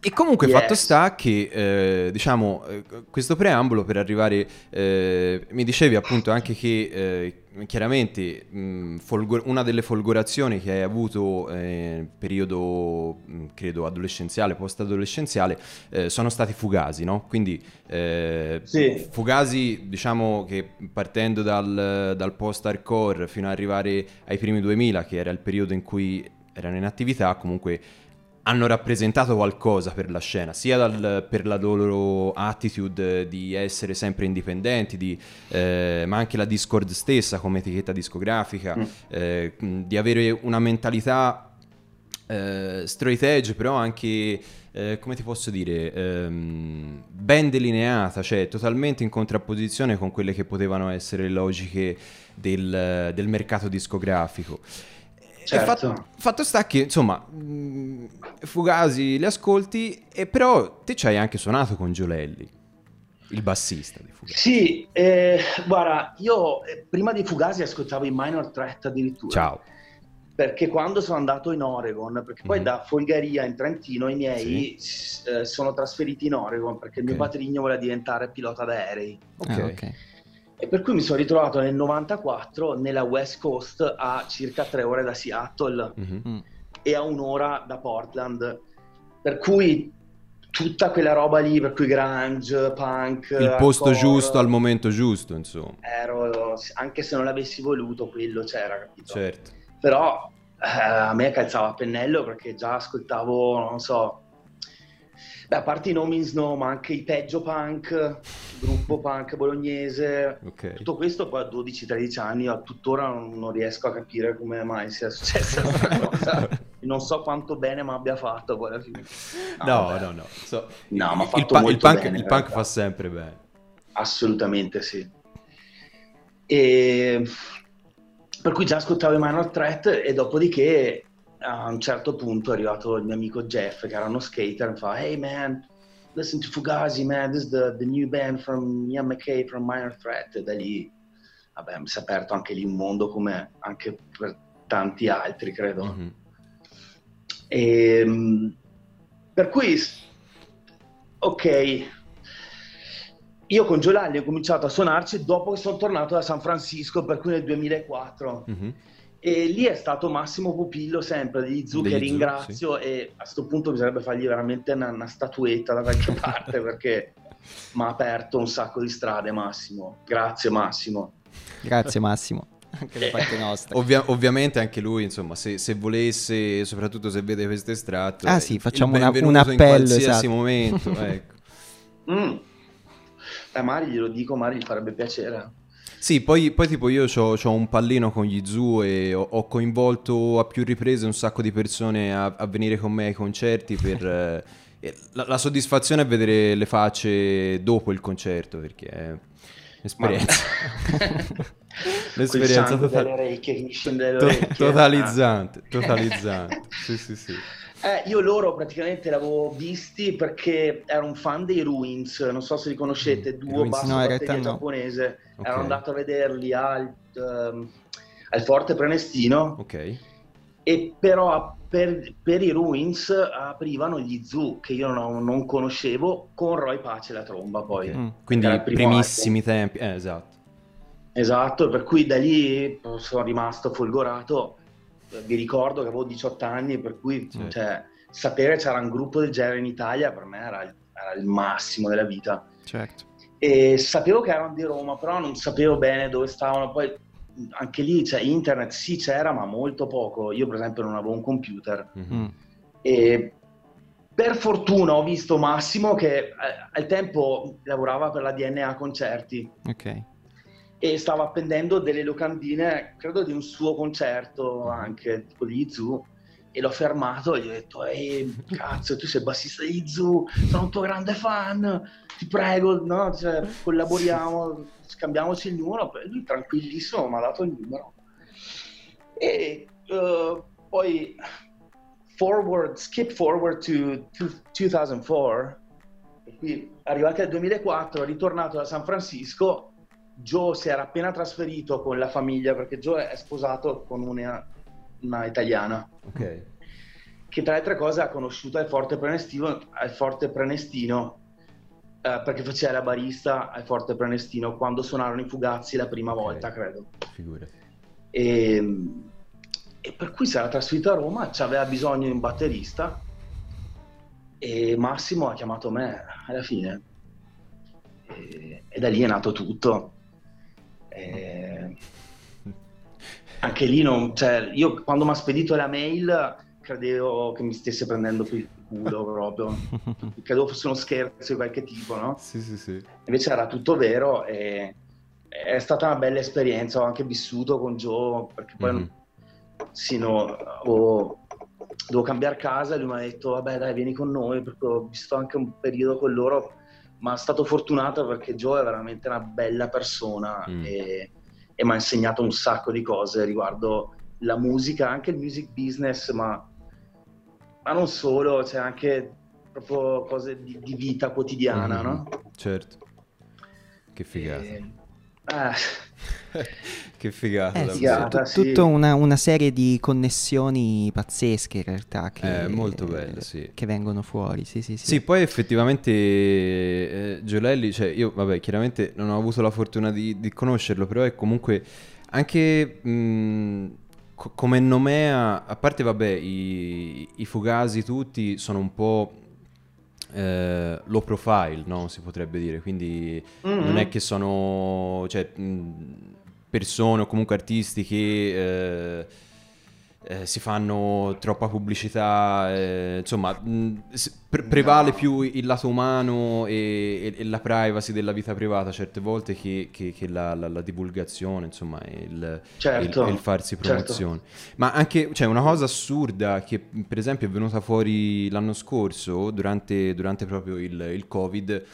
E comunque yes. fatto sta che, eh, diciamo, eh, questo preambolo per arrivare, eh, mi dicevi appunto anche che eh, chiaramente mh, folgor- una delle folgorazioni che hai avuto nel eh, periodo, mh, credo, adolescenziale, post-adolescenziale, eh, sono stati fugasi, no? Quindi sì. fugasi, diciamo che partendo dal, dal post-hardcore fino ad arrivare ai primi 2000, che era il periodo in cui erano in attività, comunque hanno rappresentato qualcosa per la scena, sia dal, per la loro attitude di essere sempre indipendenti, di, eh, ma anche la Discord stessa come etichetta discografica, mm. eh, di avere una mentalità eh, straight edge, però anche, eh, come ti posso dire, ehm, ben delineata, cioè totalmente in contrapposizione con quelle che potevano essere le logiche del, del mercato discografico. Certo. Fatto, fatto, sta che, insomma, mh, Fugasi li ascolti, e però te ci hai anche suonato con Giolelli, il bassista di Fugasi. Sì, eh, guarda, io eh, prima di Fugasi ascoltavo i Minor Threat addirittura. Ciao. Perché quando sono andato in Oregon, perché poi mm-hmm. da Folgaria in Trentino i miei sì. eh, sono trasferiti in Oregon perché okay. il mio patrigno voleva diventare pilota d'aerei. Ok, ah, ok. E per cui mi sono ritrovato nel 94 nella West Coast a circa tre ore da Seattle mm-hmm. e a un'ora da Portland. Per cui tutta quella roba lì, per cui grunge, punk... Il posto hardcore, giusto al momento giusto, insomma. Ero, anche se non l'avessi voluto, quello c'era, capito? Certo. Però eh, a me calzava a pennello perché già ascoltavo, non so, Beh, a parte i No Means No, ma anche i peggio punk, gruppo punk bolognese, okay. tutto questo poi a 12-13 anni, a tuttora non, non, riesco a capire come mai sia successa questa cosa. non so quanto bene mi abbia fatto poi alla fine. No, no, no. no. So, no ma il, pa- il, punk, bene, il punk fa sempre bene. Assolutamente sì. E... Per cui già ascoltavo i Minor Threat e dopodiché a un certo punto è arrivato il mio amico Jeff, che era uno skater, e mi fa, hey man, listen to Fugazi, man, this is the, the new band from Ian McKay, from Minor Threat, e da lì, vabbè, mi si è aperto anche lì un mondo come anche per tanti altri, credo. Mm-hmm. E, ehm, per cui, ok, io con Giolagli ho cominciato a suonarci dopo che sono tornato da San Francisco, per cui nel 2004. Mm-hmm e lì è stato Massimo Pupillo sempre di Zu che ringrazio sì. e a questo punto bisognerebbe fargli veramente una, una statuetta da qualche parte perché mi ha aperto un sacco di strade Massimo. Grazie Massimo. Grazie Massimo. Anche da parte nostra. Ovvia- ovviamente anche lui, insomma, se, se, volesse, soprattutto se vede questo estratto, ah, sì, facciamo una, un appello in qualsiasi esatto. momento. ecco. mm. Eh, Mari glielo dico, Mari gli farebbe piacere. Sì, poi, poi tipo io ho un pallino con gli Zoo e ho, ho, coinvolto a più riprese un sacco di persone a, a venire con me ai concerti per... eh, la, la, soddisfazione è vedere le facce dopo il concerto perché è un'esperienza. L'esperienza total... orecchie, to- totalizzante, totalizzante. sì, sì, sì. Eh, io loro praticamente l'avevo visti perché ero un fan dei Ruins, non so se li conoscete, mm, duo Ruins, basso no, batteria giapponese. Okay. Ero andato a vederli al, um, al Forte Prenestino. Ok. E però per, per, i Ruins aprivano gli Zoo che io non, non conoscevo con Roy Pace la tromba poi. Okay. Mm, quindi primissimi album. tempi, eh, esatto. Esatto, per cui da lì sono rimasto folgorato vi ricordo che avevo 18 anni, per cui sì. cioè, sapere c'era un gruppo del genere in Italia per me era, era il massimo della vita. Certo. E sapevo che erano di Roma, però non sapevo bene dove stavano. Poi anche lì cioè, internet sì c'era, ma molto poco. Io, per esempio, non avevo un computer. Mm-hmm. E per fortuna ho visto Massimo che eh, al tempo lavorava per la DNA Concerti. Ok. E stava appendendo delle locandine, credo di un suo concerto anche, tipo di Zoo. E l'ho fermato e gli ho detto: Ehi, cazzo, tu sei bassista di Zoo, sono un tuo grande fan, ti prego, no? Cioè, collaboriamo, scambiamoci il numero. E lui tranquillissimo mi ha dato il numero. E uh, poi forward, skip forward to, to 2004, e qui arrivati al 2004, ritornato da San Francisco, Joe si era appena trasferito con la famiglia perché Joe è sposato con una, una italiana. Ok. Che tra le altre cose ha conosciuto al Forte Prenestino, al Forte Prenestino eh, perché faceva la barista al Forte Prenestino quando suonarono i Fugazzi la prima Ok. volta, credo. Figurati. E, e per cui si era trasferito a Roma, aveva bisogno di un batterista e Massimo ha chiamato me alla fine e, e da lì è nato tutto. E anche lì non, cioè, io quando mi ha spedito la mail credevo che mi stesse prendendo per il culo proprio, credevo fosse uno scherzo di qualche tipo, no? Sì, sì, sì. invece era tutto vero e è stata una bella esperienza, ho anche vissuto con Joe perché poi Mhm. sì, no, ho- devo cambiare casa e lui mi ha detto vabbè dai vieni con noi perché ho visto anche un periodo con loro ma è stato fortunato perché Joe è veramente una bella persona Mm. e, e mi ha insegnato un sacco di cose riguardo la musica, anche il music business ma, ma non solo, c'è anche proprio cose di, di vita quotidiana, Mhm. no? Certo. Che figata. E- eh, che figata. Eh, figata, sì. tutta una, una serie di connessioni pazzesche in realtà che, È molto bello, sì. che vengono fuori. Sì, sì, sì. Sì, poi effettivamente eh, Giolelli, cioè io vabbè chiaramente non ho avuto la fortuna di, di conoscerlo, però è comunque anche mh, co- come nomea, a parte vabbè i, i fugasi tutti sono un po' eh, low profile, no? Si potrebbe dire, quindi Mhm. non è che sono cioè, mh, persone o comunque artisti che eh, eh, si fanno troppa pubblicità, eh, insomma, mh, pre- prevale No. più il lato umano e, e- e la privacy della vita privata certe volte che, che- che la, la- la divulgazione, insomma, il, Certo, il- il farsi certo. promozione. Ma anche, cioè, una cosa assurda che per esempio è venuta fuori l'anno scorso, durante, durante proprio il, il Covid,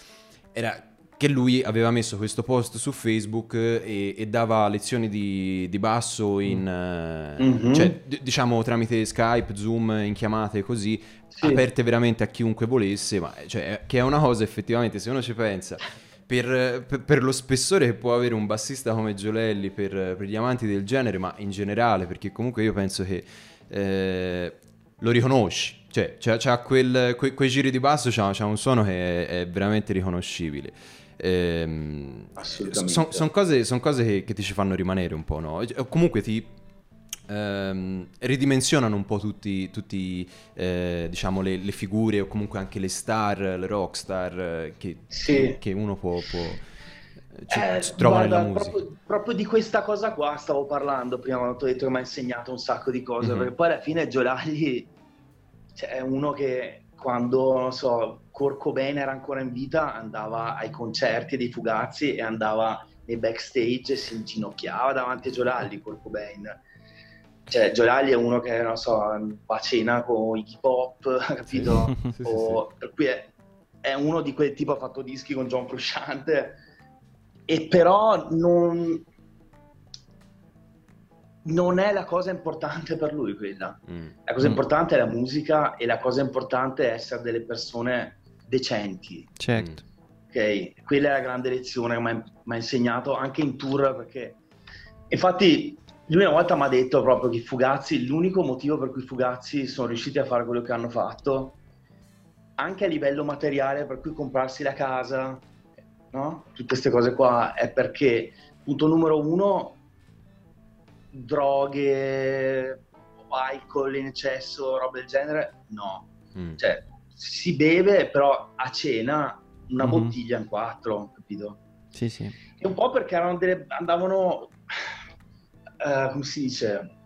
era che lui aveva messo questo post su Facebook e, e dava lezioni di, di basso in, eh, Mhm. cioè, d- diciamo tramite Skype, Zoom, in chiamate così, Sì. aperte veramente a chiunque volesse, ma cioè, che è una cosa effettivamente, se uno ci pensa, per, per- per lo spessore che può avere un bassista come Giolelli, per, per gli amanti del genere, ma in generale, perché comunque io penso che eh, lo riconosci, cioè c'ha, c'ha quel- que- quei giri di basso, c'ha, c'ha un suono che è, è veramente riconoscibile. Ehm, Assolutamente. sono cose, son cose che, che ti ci fanno rimanere un po', no? O comunque ti ehm, ridimensionano un po' tutti, tutti eh, diciamo, le, le figure o comunque anche le star, le rockstar eh, che, Sì. che uno può, può eh, ci, Eh, trova guarda, nella musica. Proprio, proprio di questa cosa qua stavo parlando prima quando ti ho detto che mi ha insegnato un sacco di cose, Mhm. perché poi alla fine Giolagli cioè, è uno che quando, non so, Kurt Cobain era ancora in vita andava ai concerti dei Fugazzi e andava nei backstage e si inginocchiava davanti a Giolagli, Kurt Cobain. Cioè, Giolagli è uno che, non so, va a cena con i hip hop, capito? Sì, sì, O- per cui è, è uno di quel tipo ha fatto dischi con John Frusciante e però non non è la cosa importante per lui quella Mm. la cosa Mm. importante è la musica e la cosa importante è essere delle persone decenti Certo. ok quella è la grande lezione che mi ha- insegnato anche in tour perché infatti lui una volta mi ha detto proprio che i Fugazzi l'unico motivo per cui i Fugazzi sono riusciti a fare quello che hanno fatto anche a livello materiale per cui comprarsi la casa no? tutte queste cose qua è perché punto numero uno droghe alcol in eccesso roba del genere no Mm. cioè si beve però a cena una Mhm. bottiglia in quattro capito Sì, sì. e un po' perché erano delle- andavano eh, come si dice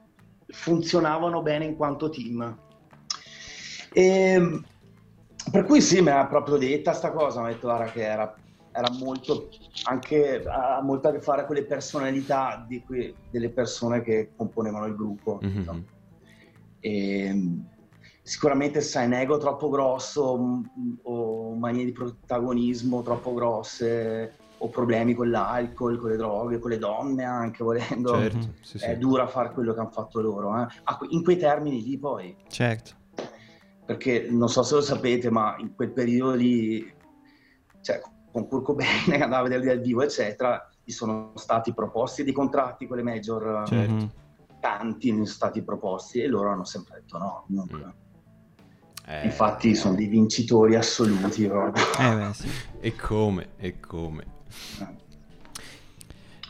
funzionavano bene in quanto team e Per cui sì, mi ha proprio detta sta cosa, mi ha detto guarda che era, era molto, anche ha molto a che fare con le personalità que, delle persone che componevano il gruppo. Mm-hmm. E, sicuramente sai, un ego troppo grosso mm, o manie di protagonismo troppo grosse o problemi con l'alcol, con le droghe, con le donne anche volendo. Certo, sì, sì. È dura fare quello che hanno fatto loro. Eh? In quei termini lì poi. Certo. Perché non so se lo sapete, ma in quel periodo lì, cioè con Kurt Cobain che andava a vederli dal vivo, eccetera, gli sono stati proposti dei contratti con le major. Certo. Tanti ne sono stati proposti e loro hanno sempre detto no. Mm. Eh, Infatti sono dei vincitori assoluti. Eh beh, sì. E come, e come.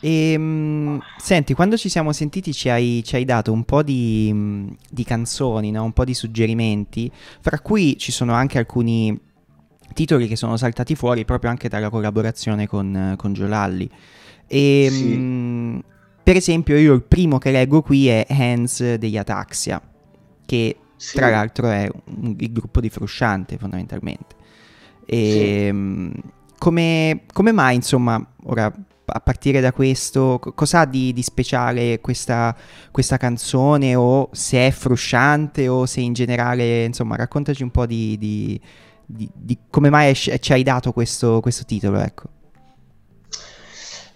E, ehm, mh, senti, quando ci siamo sentiti ci hai, ci hai dato un po' di, mh, di canzoni, no? un po' di suggerimenti, fra cui ci sono anche alcuni titoli che sono saltati fuori proprio anche dalla collaborazione con, con Giolalli. E, sì. mh, per esempio, io il primo che leggo qui è Hands degli Ataxia, che sì. tra l'altro è un, il gruppo di Frusciante fondamentalmente. E, sì. come, come mai, insomma, ora a partire da questo, cosa ha di, di speciale questa, questa, canzone o se è frusciante o se in generale, insomma, raccontaci un po' di, di, di come mai ci hai dato questo, questo titolo, ecco.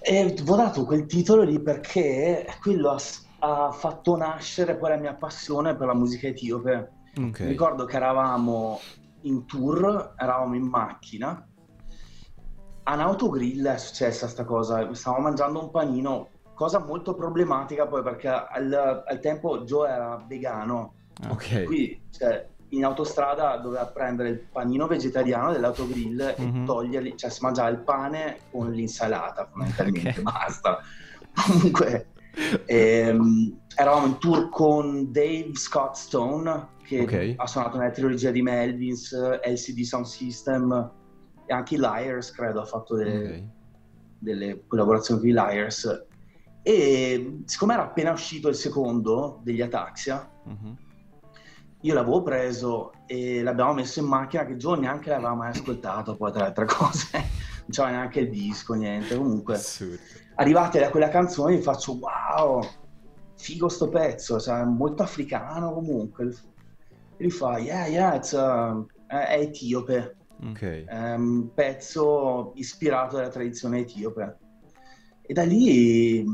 E ho dato quel titolo lì perché quello ha, ha, fatto nascere poi la mia passione per la musica etiope. Okay. Ricordo che eravamo in tour, eravamo in macchina a Autogrill è successa questa cosa, stavamo mangiando un panino, cosa molto problematica poi perché al, al tempo Joe era vegano, ah, ok. Qui cioè, in autostrada doveva prendere il panino vegetariano dell'autogrill mm-hmm. e toglierli, cioè si mangiava il pane con l'insalata fondamentalmente, okay. basta. Comunque ehm, eravamo in tour con Dave Scott Stone che okay. ha suonato nella trilogia di Melvins, LCD Sound System, e anche i Liars credo ha fatto delle, okay. delle collaborazioni con i Liars e siccome era appena uscito il secondo degli Ataxia uh-huh. io l'avevo preso e l'abbiamo messo in macchina che John neanche l'aveva mai ascoltato poi tra le altre cose non c'era neanche il disco niente comunque Assurdo. Arrivati da quella canzone mi faccio wow figo sto pezzo cioè, molto africano comunque e lui fa yeah yeah it's, uh, è etiope Okay. È un pezzo ispirato dalla tradizione etiope. E da lì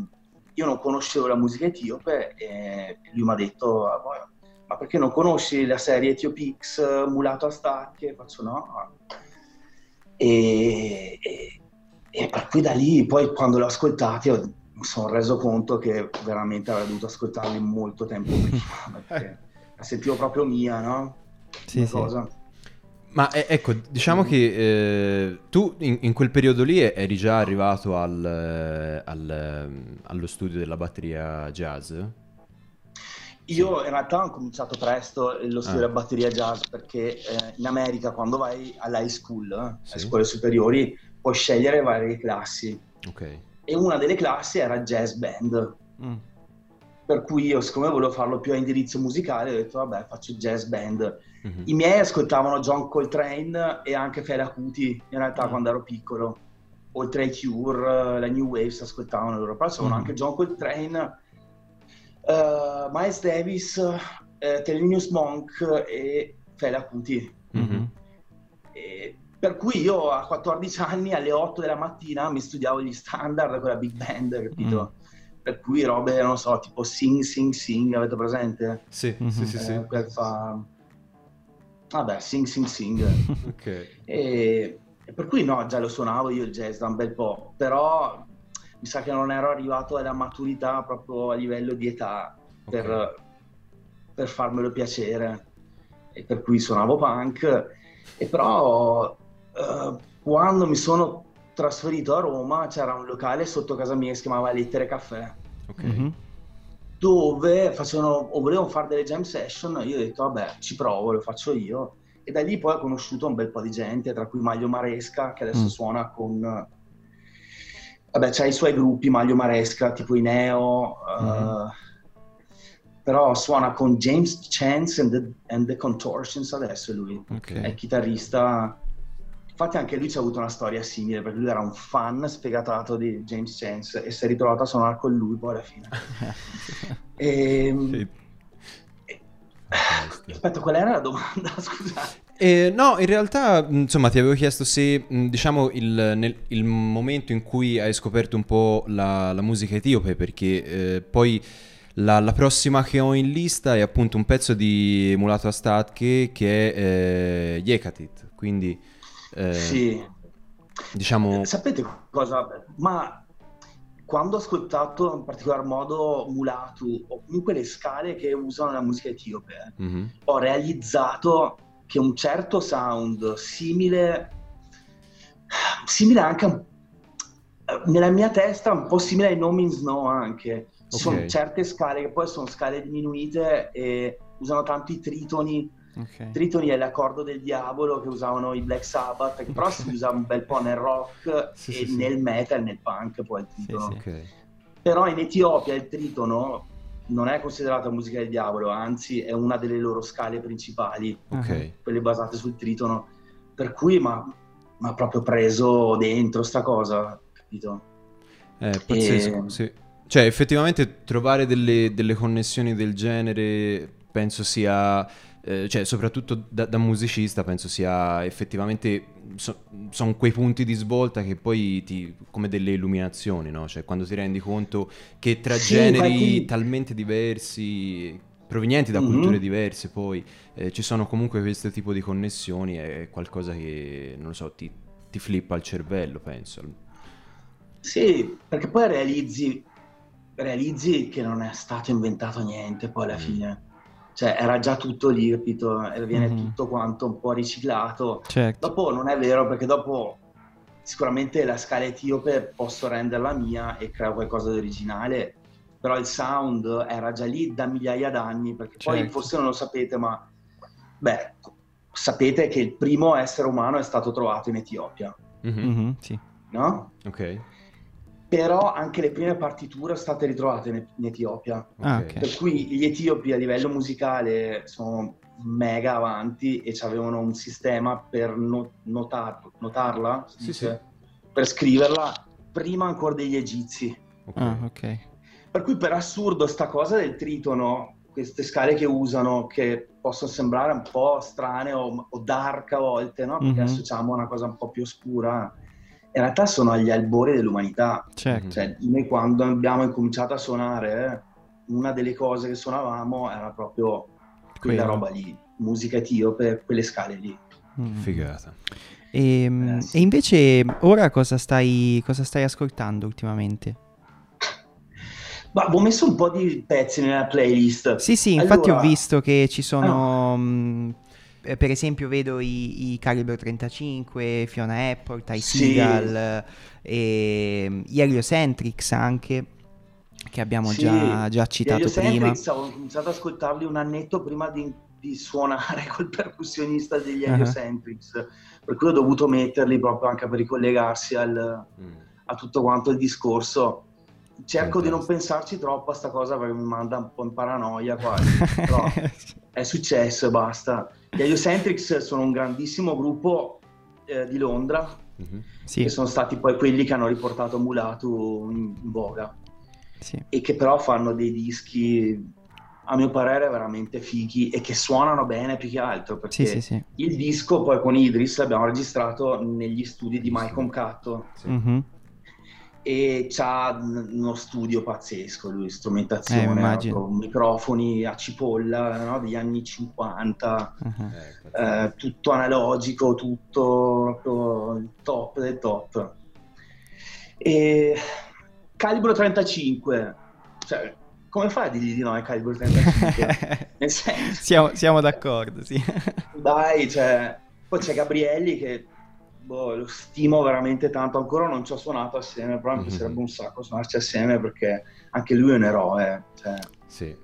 io non conoscevo la musica etiope e lui mi ha detto, ah, ma perché non conosci la serie Etiopix Mulato a Stacche? Faccio no. E, e, e, per cui da lì, poi quando l'ho ascoltati, mi sono reso conto che veramente avrei dovuto ascoltarli molto tempo prima, perché la sentivo proprio mia, no? Sì, sì. Ma eh, ecco, diciamo che eh, tu in, in, quel periodo lì eri già arrivato al, al, allo studio della batteria jazz? Io in realtà ho cominciato presto lo studio ah. della batteria jazz perché eh, in America quando vai all'high school, eh, sì. alle scuole superiori, puoi scegliere varie classi. Okay. E una delle classi era jazz band. Mm. Per cui io, siccome volevo farlo più a indirizzo musicale, ho detto vabbè faccio jazz band Mm-hmm. I miei ascoltavano John Coltrane e anche Fela Kuti in realtà mm. quando ero piccolo. Oltre ai Cure, la New Waves ascoltavano loro, però sono mm-hmm. anche John Coltrane, uh, Miles Davis, uh, Thelonious Monk e Fela Kuti. Per cui io a 14 anni alle 8 della mattina mi studiavo gli standard con la big band, capito? Mm. Per cui robe, non so, tipo Sing Sing Sing, avete presente? Sì, mm-hmm. sì, sì, sì. Eh, fa Vabbè, Sing Sing Sing. ok. E, e, per cui no, già lo suonavo io il jazz da un bel po', però mi sa che non ero arrivato alla maturità proprio a livello di età okay. per, per farmelo piacere. E per cui suonavo punk. E però uh, quando mi sono trasferito a Roma c'era un locale sotto casa mia che si chiamava Lettere Caffè. Ok. Mm-hmm dove facevano o volevano fare delle jam session, io ho detto vabbè ci provo, lo faccio io e da lì poi ho conosciuto un bel po' di gente, tra cui Maglio Maresca che adesso mm. suona con vabbè c'ha i suoi gruppi Maglio Maresca, tipo i Neo, mm. uh, però suona con James Chance and the, and the Contortions adesso lui, Ok. è chitarrista. Infatti anche lui ci ha avuto una storia simile, perché lui era un fan sfegatato di James Chance e si è ritrovato a suonare con lui poi alla fine. Ehm, Sì. Aspetta, qual era la domanda? Scusate. Eh, no, in realtà, insomma, ti avevo chiesto se, mh, diciamo, il, nel, il momento in cui hai scoperto un po' la, la musica etiope, perché eh, poi la, la prossima che ho in lista è appunto un pezzo di Mulato Astatke che è eh, Yekatit, quindi, eh, Sì. diciamo... Sapete cosa? Ma quando ho ascoltato in particolar modo Mulatu o comunque le scale che usano nella musica etiope, mhm, ho realizzato che un certo sound simile, simile anche a- nella mia testa, un po' simile ai No Means No anche. Ci sono Ok. certe scale che poi sono scale diminuite e usano tanto i tritoni. Ok. Tritoni è l'accordo del diavolo che usavano i Black Sabbath, che però si usa un bel po' nel rock Sì, e sì, sì. nel metal, nel punk poi il tritono. sì. ok, Però in Etiopia il tritono non è considerato musica del diavolo, anzi è una delle loro scale principali, quelle basate sul tritono. Per cui mi ha proprio preso dentro sta cosa, capito? Eh, pazzesco, E- sì. Cioè, effettivamente trovare delle, delle connessioni del genere penso sia, eh, cioè, soprattutto da, da musicista, penso sia effettivamente, sono quei punti di svolta che poi ti, come delle illuminazioni, no? Cioè, quando ti rendi conto che tra Sì, generi infatti- talmente diversi, provenienti da Mhm. culture diverse, poi eh, ci sono comunque questo tipo di connessioni, è qualcosa che, non lo so, ti, ti flippa il cervello, penso. Sì, perché poi realizzi, realizzi che non è stato inventato niente poi alla Mm. fine. Cioè era già tutto lì, capito? E viene Mhm. tutto quanto un po' riciclato. Certo. Dopo non è vero perché dopo sicuramente la scala etiope posso renderla mia e creo qualcosa di originale, però il sound era già lì da migliaia d'anni, perché poi Certo. forse non lo sapete, ma beh, sapete che il primo essere umano è stato trovato in Etiopia, Mhm, Mhm, sì. no? Ok. Però anche le prime partiture sono state ritrovate in, in Etiopia, Ah, ok. ok. per cui gli etiopi a livello musicale sono mega avanti e avevano un sistema per no- notar- notarla, Sì, dice? per scriverla prima ancora degli egizi. ok. Ah, ok. Per cui per assurdo sta cosa del tritono, queste scale che usano, che possono sembrare un po' strane o, o dark a volte, no? Perché Mhm. associamo a una cosa un po' più oscura, in realtà sono agli albori dell'umanità. Certo. Cioè, noi quando abbiamo incominciato a suonare, una delle cose che suonavamo era proprio quella Quello. roba lì, musica etiope, quelle scale lì. Mm. Figata. E, Eh, sì. e invece ora cosa stai, cosa stai ascoltando ultimamente? Ma avevo messo un po' di pezzi nella playlist. Sì, sì, infatti Allora- ho visto che ci sono, mh, eh, per esempio vedo i, i Calibre 35, Fiona Apple, Ty Sì. Seagal, e mm, gli Heliocentrics anche, che abbiamo Sì, già, già citato prima. Ho cominciato ad ascoltarli un annetto prima di, di suonare col percussionista degli Ah. Heliocentrics, per cui ho dovuto metterli proprio anche per ricollegarsi al- Mm. a tutto quanto il discorso. Cerco di non pensarci troppo a sta cosa perché mi manda un po' in paranoia quasi, però è successo e basta. Gli Heliocentrics sono un grandissimo gruppo eh, di Londra Mhm. sì, che sono stati poi quelli che hanno riportato Mulatu in, in voga sì. e che però fanno dei dischi a mio parere veramente fighi e che suonano bene più che altro perché Sì, sì, sì. il disco poi con Idris l'abbiamo registrato negli studi di Malcolm Catto Sì. E c'ha n- uno studio pazzesco lui, Eh, strumentazione, proprio microfoni a cipolla no, degli anni 50 Mhm. Ecco. eh, tutto analogico, tutto il top del top. E calibro 35, cioè, come fai a dirgli di no al calibro 35? Nel senso, siamo, siamo d'accordo, sì. dai, cioè, poi c'è Gabrielli che boh, lo stimo veramente tanto, ancora non ci ho suonato assieme, però mi Mhm. piacerebbe un sacco suonarci assieme perché anche lui è un eroe. Cioè. Sì,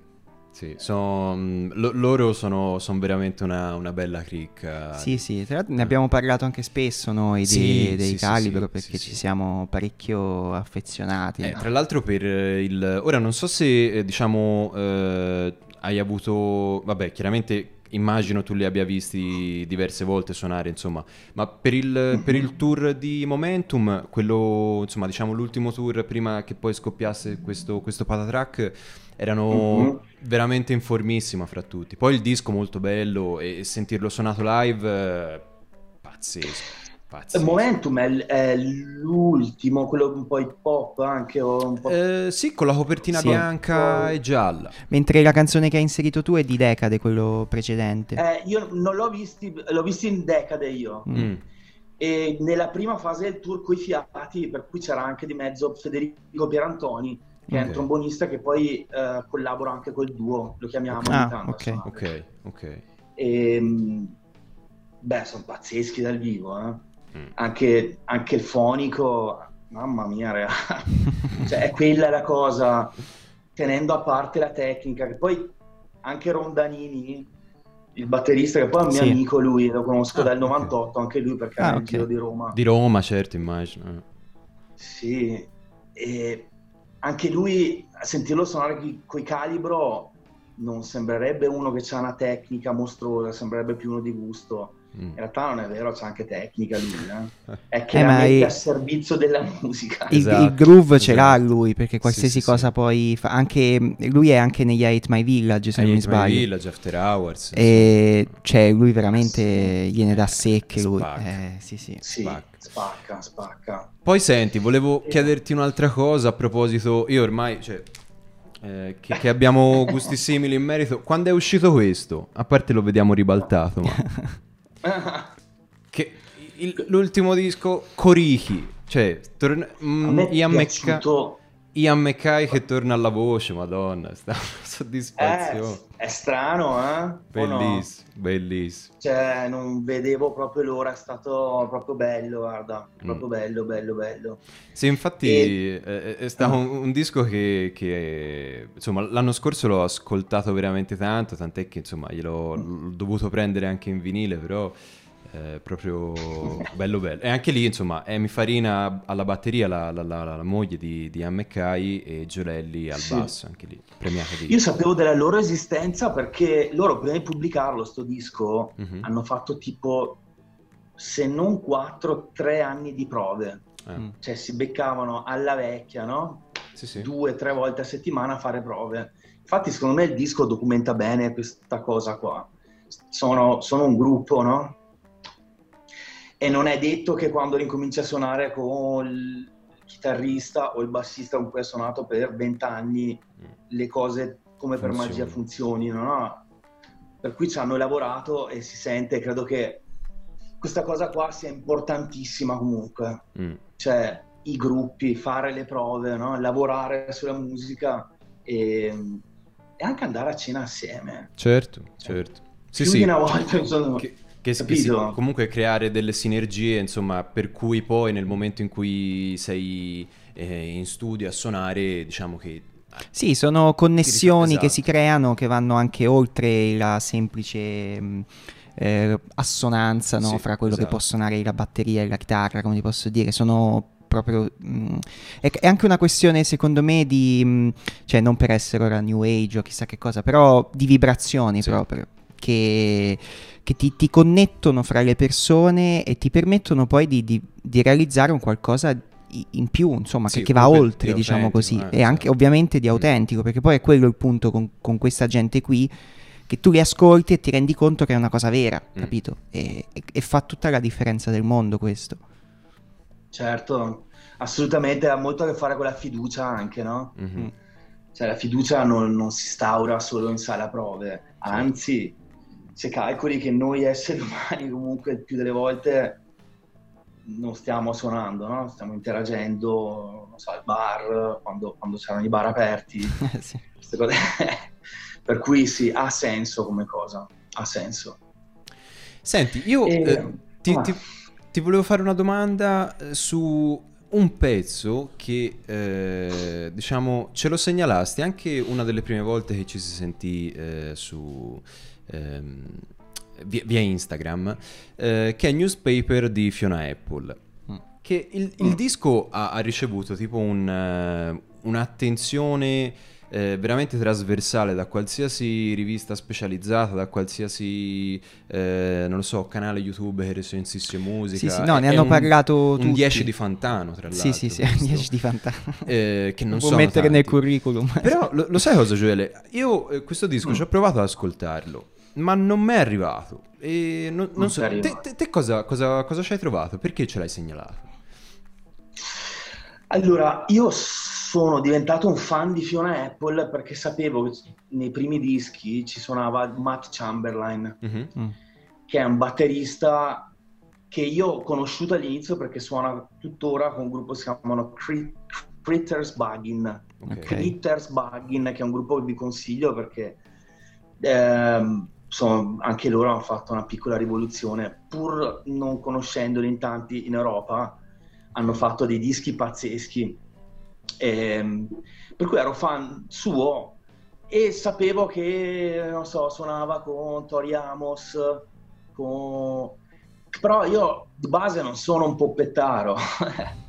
sì, son- lo- loro sono, son veramente una, una bella cricca. Sì, sì, tra l'altro ne abbiamo parlato anche spesso noi Sì, di- dei sì, Calibro sì, perché sì, ci sì. siamo parecchio affezionati. Eh, tra l'altro per eh, il... Ora non so se, eh, diciamo, eh, hai avuto, vabbè, chiaramente immagino tu li abbia visti diverse volte suonare, insomma, ma per il, per il, tour di Momentum, quello, insomma, diciamo l'ultimo tour prima che poi scoppiasse questo, questo patatrack, erano mm-hmm. veramente in formissima fra tutti. Poi il disco molto bello e sentirlo suonato live, eh, pazzesco. Pazzesco. Momentum è, è, l'ultimo, quello un po' hip hop anche o un po'... Eh, sì, con la copertina sì. bianca e gialla. Mentre la canzone che hai inserito tu è di Decade, quello precedente. Eh, io non l'ho visto, l'ho visto in Decade io. Mm. E nella prima fase del tour coi fiati, per cui c'era anche di mezzo Federico Pierantoni, che okay. è un trombonista che poi eh, collabora anche col duo, lo chiamiamo ah, tanto, ok, ok, ok. E, ehm, beh, sono pazzeschi dal vivo, eh Mm. Anche, anche, il fonico, mamma mia, cioè, è quella la cosa, tenendo a parte la tecnica, che poi anche Rondanini, il batterista, che poi è un mio sì. amico lui, lo conosco ah, dal 98, okay. anche lui perché ah, è okay. giro di Roma. Di Roma, certo, immagino. Sì, e anche lui, a sentirlo suonare con i calibro, non sembrerebbe uno che ha una tecnica mostruosa, sembrerebbe più uno di gusto. In realtà non è vero, c'è anche tecnica lui, eh? è che eh, è a servizio della musica. Il, esatto, il groove esatto. ce l'ha lui, perché qualsiasi sì, cosa sì. poi fa, anche, lui è anche negli Hate My Village, se non mi sbaglio. My Village, After Hours. E cioè lui veramente gliene dà secche lui. Eh, sì, sì. sì spacca. spacca, spacca. Poi senti, volevo chiederti un'altra cosa a proposito, io ormai, cioè, eh, che, che, abbiamo gusti simili in merito. Quando è uscito questo? A parte lo vediamo ribaltato, ma... che l'ultimo disco Corichi, cioè torna, mm, Ian, Mecca, Ian McKay che torna alla voce, madonna, sta soddisfazione. Eh, è strano, eh? Bellissimo, no? bellissimo. Cioè, non vedevo proprio l'ora, è stato proprio bello, guarda, proprio mm. bello, bello, bello. Sì, infatti e... è, è, stato un, un disco che, che, insomma, l'anno scorso l'ho ascoltato veramente tanto, tant'è che, insomma, gliel'ho dovuto prendere anche in vinile, però... Eh, proprio bello bello e anche lì insomma Amy Farina alla batteria la, la, la, la moglie di, di McKay e Giorelli al sì. basso anche lì premiata di... io sapevo della loro esistenza perché loro prima di pubblicarlo sto disco mm-hmm. hanno fatto tipo se non 4-3 anni di prove eh. cioè si beccavano alla vecchia no? Sì, sì. due tre volte a settimana a fare prove infatti secondo me il disco documenta bene questa cosa qua sono, sono un gruppo no? E non è detto che quando ricominci a suonare con il chitarrista o il bassista con cui hai suonato per vent'anni mm. le cose come per Funzioni. magia funzionino, no? Per cui ci hanno lavorato e si sente, credo che questa cosa qua sia importantissima comunque. Mm. Cioè, i gruppi, fare le prove, no? lavorare sulla musica e, e, anche andare a cena assieme. Certo, certo. Sì, Più sì. una volta, insomma. Che che, che si, comunque creare delle sinergie, insomma, per cui poi nel momento in cui sei eh, in studio a suonare, diciamo che sì, sono connessioni esatto. che si creano che vanno anche oltre la semplice mh, eh, assonanza no? sì, fra quello esatto. che può suonare la batteria e la chitarra, come ti posso dire, sono proprio... Mh, è, è, anche una questione secondo me di... Mh, cioè non per essere ora new age o chissà che cosa, però di vibrazioni sì. proprio che, che ti, ti, connettono fra le persone e ti permettono poi di, di, di realizzare un qualcosa in più, insomma, sì, che, che, va oltre, diciamo così, eh, e anche ovviamente di mm. autentico, perché poi è quello il punto con, con, questa gente qui, che tu li ascolti e ti rendi conto che è una cosa vera, mm. capito? E, e, e, fa tutta la differenza del mondo questo. Certo, assolutamente, ha molto a che fare con la fiducia anche, no? Mm-hmm. Cioè la fiducia non, non, si instaura solo in sala prove, anzi se calcoli che noi esseri umani comunque più delle volte non stiamo suonando, no? stiamo interagendo, non so, al bar, quando, quando c'erano i bar aperti, sì. queste cose. per cui sì, ha senso come cosa, ha senso. Senti, io e... eh, ti, ti, ti, volevo fare una domanda eh, su un pezzo che, eh, diciamo, ce lo segnalasti anche una delle prime volte che ci si sentì eh, su ehm, via, via, Instagram, eh, che è Newspaper di Fiona Apple. Mm. Che il, il mm. disco ha, ha, ricevuto tipo un, uh, un'attenzione eh, veramente trasversale da qualsiasi rivista specializzata, da qualsiasi, eh, non lo so, canale YouTube che recensisce musica. Sì, sì, no, ne hanno un, parlato un tutti. 10 di Fantano, tra l'altro. Sì, sì, sì, un 10 di Fantano. Eh, che non Può sono mettere nel tanti. curriculum. Però lo, lo sai cosa, Gioele? Io eh, questo disco Mm. ci ho provato ad ascoltarlo, ma non mi è arrivato. E non, non Non so, te, te- te cosa, cosa, cosa ci hai trovato? Perché ce l'hai segnalato? Allora, io sono diventato un fan di Fiona Apple perché sapevo che nei primi dischi ci suonava Matt Chamberlain, Mhm. Mm. che è un batterista che io ho conosciuto all'inizio perché suona tuttora con un gruppo che si chiamano Crit- Critters Buggin. Ok. Critters Buggin, che è un gruppo che vi consiglio perché ehm, insomma, anche loro hanno fatto una piccola rivoluzione, pur non conoscendoli in tanti in Europa, hanno fatto dei dischi pazzeschi. Ehm, per cui ero fan suo e sapevo che, non so, suonava con Tori Amos, con... però io di base non sono un poppettaro.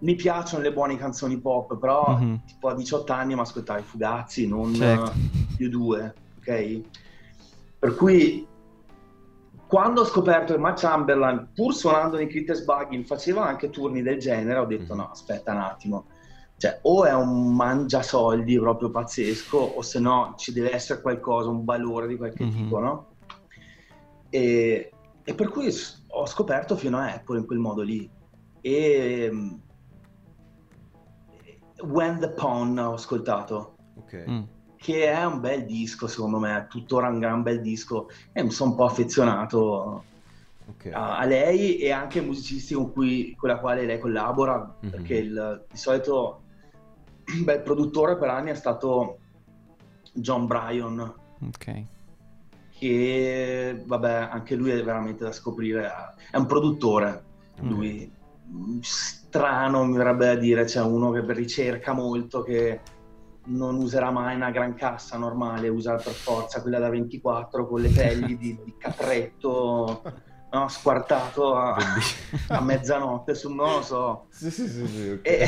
Mi piacciono le buone canzoni pop, però Mhm. tipo a 18 anni mi ascoltavo i Fugazzi, non Certo. più due, ok? Per cui quando ho scoperto che Matt Chamberlain, pur suonando nei Critters Bugging, faceva anche turni del genere, ho detto Mhm. no, aspetta un attimo, cioè o è un mangiasoldi proprio pazzesco o se no ci deve essere qualcosa, un valore di qualche Mhm. tipo, no? E, e per cui ho scoperto fino a Apple in quel modo lì. E mm, When the Pawn ho ascoltato Ok. Mm. Che è un bel disco secondo me, è tuttora un gran bel disco e mi sono un po' affezionato ok. a, a lei e anche ai musicisti con, cui, con la quale lei collabora, Mhm. perché il, di solito beh, il produttore per anni è stato John Bryan, Ok. che vabbè anche lui è veramente da scoprire, è un produttore, Ok. lui mm, strano mi verrebbe da dire, c'è uno che ricerca molto, che non userà mai una gran cassa normale, usa per forza quella da 24 con le pelli di, di capretto no, squartato a, a mezzanotte su non lo so. Sì, sì, sì, sì, ok. E-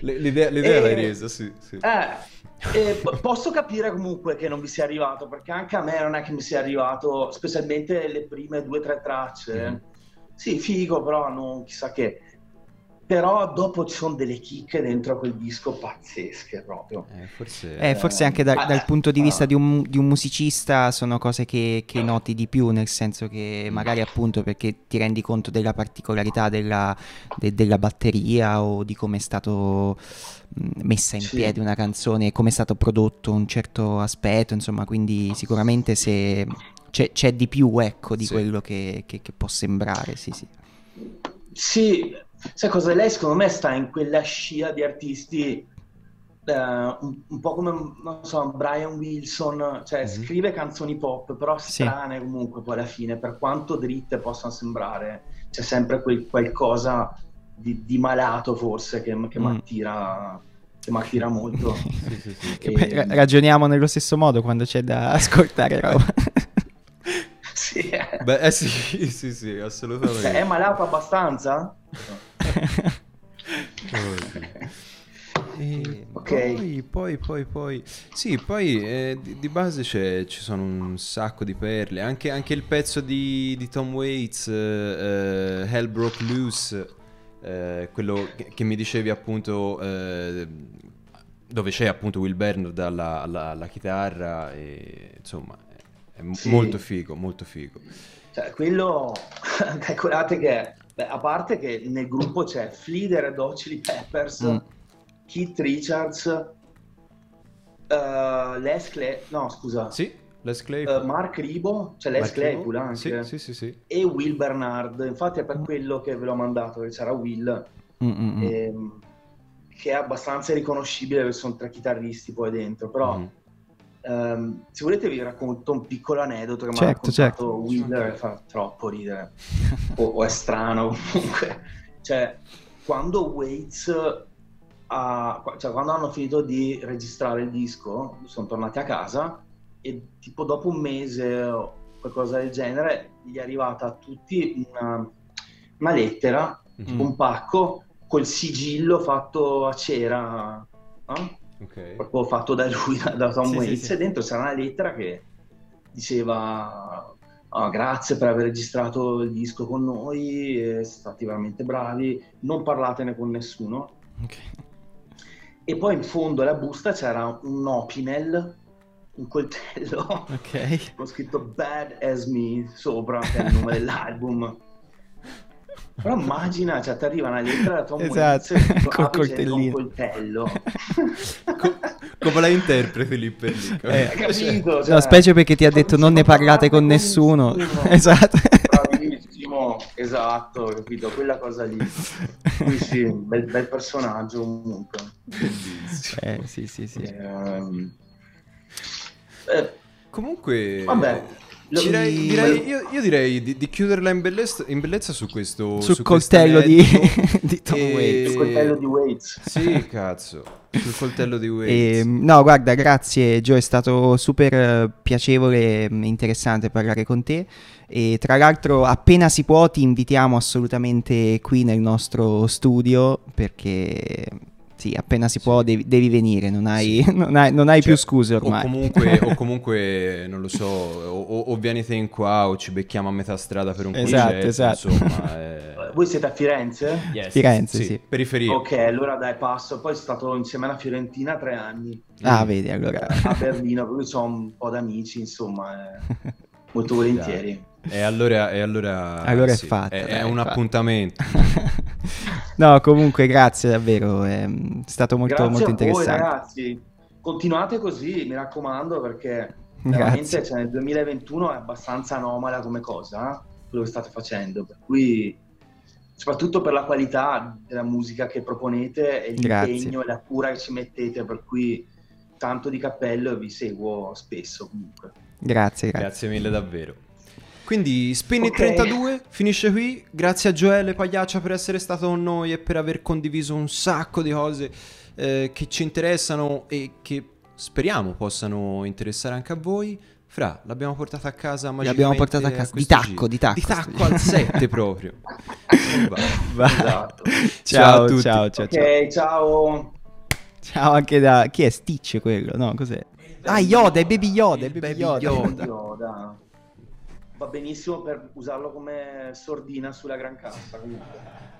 L- L'idea, l'idea e- l'hai resa, sì, sì. eh, e p- posso capire comunque che non vi sia arrivato, perché anche a me non è che mi sia arrivato, specialmente le prime due o tre tracce. Mhm. Sì, figo, però non chissà che. Però dopo ci sono delle chicche dentro quel disco pazzesche proprio. Eh, forse... Eh, forse anche da- Ah, dal punto di ah. vista di un, di un musicista sono cose che, che noti di più, nel senso che magari appunto perché ti rendi conto della particolarità della, de- della batteria o di come è stato messa in Sì. piedi una canzone, come è stato prodotto un certo aspetto, insomma, quindi sicuramente se c'è, c'è di più, ecco, di Sì. quello che, che- che può sembrare, sì, sì. Sì, sai cosa? Lei secondo me sta in quella scia di artisti eh, un, un po' come, non so, Brian Wilson, cioè Mhm. scrive canzoni pop, però Sì. strane comunque poi alla fine, per quanto dritte possano sembrare, c'è sempre quel qualcosa di, di malato forse che, che Mm. mi attira, che mi attira molto. Sì, sì, sì. E- ragioniamo nello stesso modo quando c'è da ascoltare roba. Sì, eh. Beh, eh sì, sì, sì, assolutamente. Cioè, è malato abbastanza? E Ok. Poi, poi, poi, poi, sì, poi eh, di, di base c'è- ci sono un sacco di perle. Anche, anche il pezzo di, di Tom Waits, eh, eh, Hell Broke Loose, eh, quello che, che mi dicevi appunto, eh, dove c'è appunto Will Bernard alla, alla- alla chitarra, e, insomma, è, è Sì. molto figo, molto figo. Cioè, quello, calcolate che, beh, a parte che nel gruppo c'è Fleeder e Hot Chili Peppers, Mm. Keith Richards, eh, Les Clay, no scusa, Sì, Les Claypool. Mark Ribo, c'è Les Mark Claypool anche, Sì, sì, sì, e Will Bernard, infatti è per Mm. quello che ve l'ho mandato, che c'era Will, Mm, mm, mm. ehm, che è abbastanza riconoscibile perché sono tre chitarristi poi dentro, però... Mhm. Ehm, se volete vi racconto un piccolo aneddoto che mi ha Certo, raccontato certo. Wheeler fa troppo ridere o, o è strano comunque cioè quando Waits ha, cioè, quando hanno finito di registrare il disco sono tornati a casa e tipo dopo un mese o qualcosa del genere gli è arrivata a tutti una, una lettera Mhm. tipo un pacco col sigillo fatto a cera no? Okay. proprio fatto da lui, da Tom sì, Waits, sì, sì. e dentro c'era una lettera che diceva oh, grazie per aver registrato il disco con noi, siete stati veramente bravi, non parlatene con nessuno. Okay. E poi in fondo alla busta c'era un opinel, un coltello, okay. con scritto Bad As Me sopra, che è il nome dell'album. Però immagina, cioè ti arriva una lettera da Tom esatto. Col coltellino. Un coltello. Co- come la interpreti lì per lì? Eh, capito? Cioè, no, specie perché ti ha detto non ne parlate con nessuno. nessuno. esatto. Bravissimo, esatto, capito? Quella cosa lì. Sì, sì, bel, bel personaggio comunque. Eh, sì, sì, sì. Eh, eh, comunque... Vabbè. Direi, direi, io, io, direi di, di chiuderla in bellezza, in bellezza, su questo sul su coltello di, di Tom e... Waits. Sul coltello di Waits. Sì, cazzo. Sul coltello di Waits. E, ehm, no, guarda, grazie Joe, è stato super eh, piacevole e interessante parlare con te. E tra l'altro, appena si può, ti invitiamo assolutamente qui nel nostro studio perché sì, appena si può devi, devi venire, non hai, sì. non hai, non hai cioè, più scuse ormai. O comunque, o comunque non lo so, o, o, venite in qua o ci becchiamo a metà strada per un esatto, concerto, esatto. insomma. È... Voi siete a Firenze? Yes. Firenze, sì, sì. Periferia. Ok, allora dai, passo. Poi sono stato insieme alla Fiorentina tre anni. Ah, vedi, allora. A Berlino, quindi ho un po' d'amici, insomma, eh, molto volentieri. E allora, e allora, allora sì, è fatto. È, è un fatto. appuntamento. no, comunque grazie davvero, è stato molto, grazie molto interessante. Voi, ragazzi, continuate così, mi raccomando, perché veramente cioè, nel 2021 è abbastanza anomala come cosa, eh, quello che state facendo, per cui soprattutto per la qualità della musica che proponete e l'impegno e la cura che ci mettete, per cui tanto di cappello e vi seguo spesso comunque. Grazie, grazie. Grazie mille davvero. Quindi Spin okay. 32 finisce qui. Grazie a Gioele Pagliaccia per essere stato con noi e per aver condiviso un sacco di cose eh, che ci interessano e che speriamo possano interessare anche a voi. Fra, l'abbiamo portata a casa L'abbiamo portata a casa di tacco, di tacco, di tacco al 7 proprio. Va. Va. Esatto. Ciao, ciao, a tutti. ciao, ciao, Ok, ciao. Ciao anche da... Chi è Stitch quello? No, cos'è? Ah, Yoda, è Baby Yoda, è Baby. Yoda. Yoda va benissimo per usarlo come sordina sulla gran cassa comunque.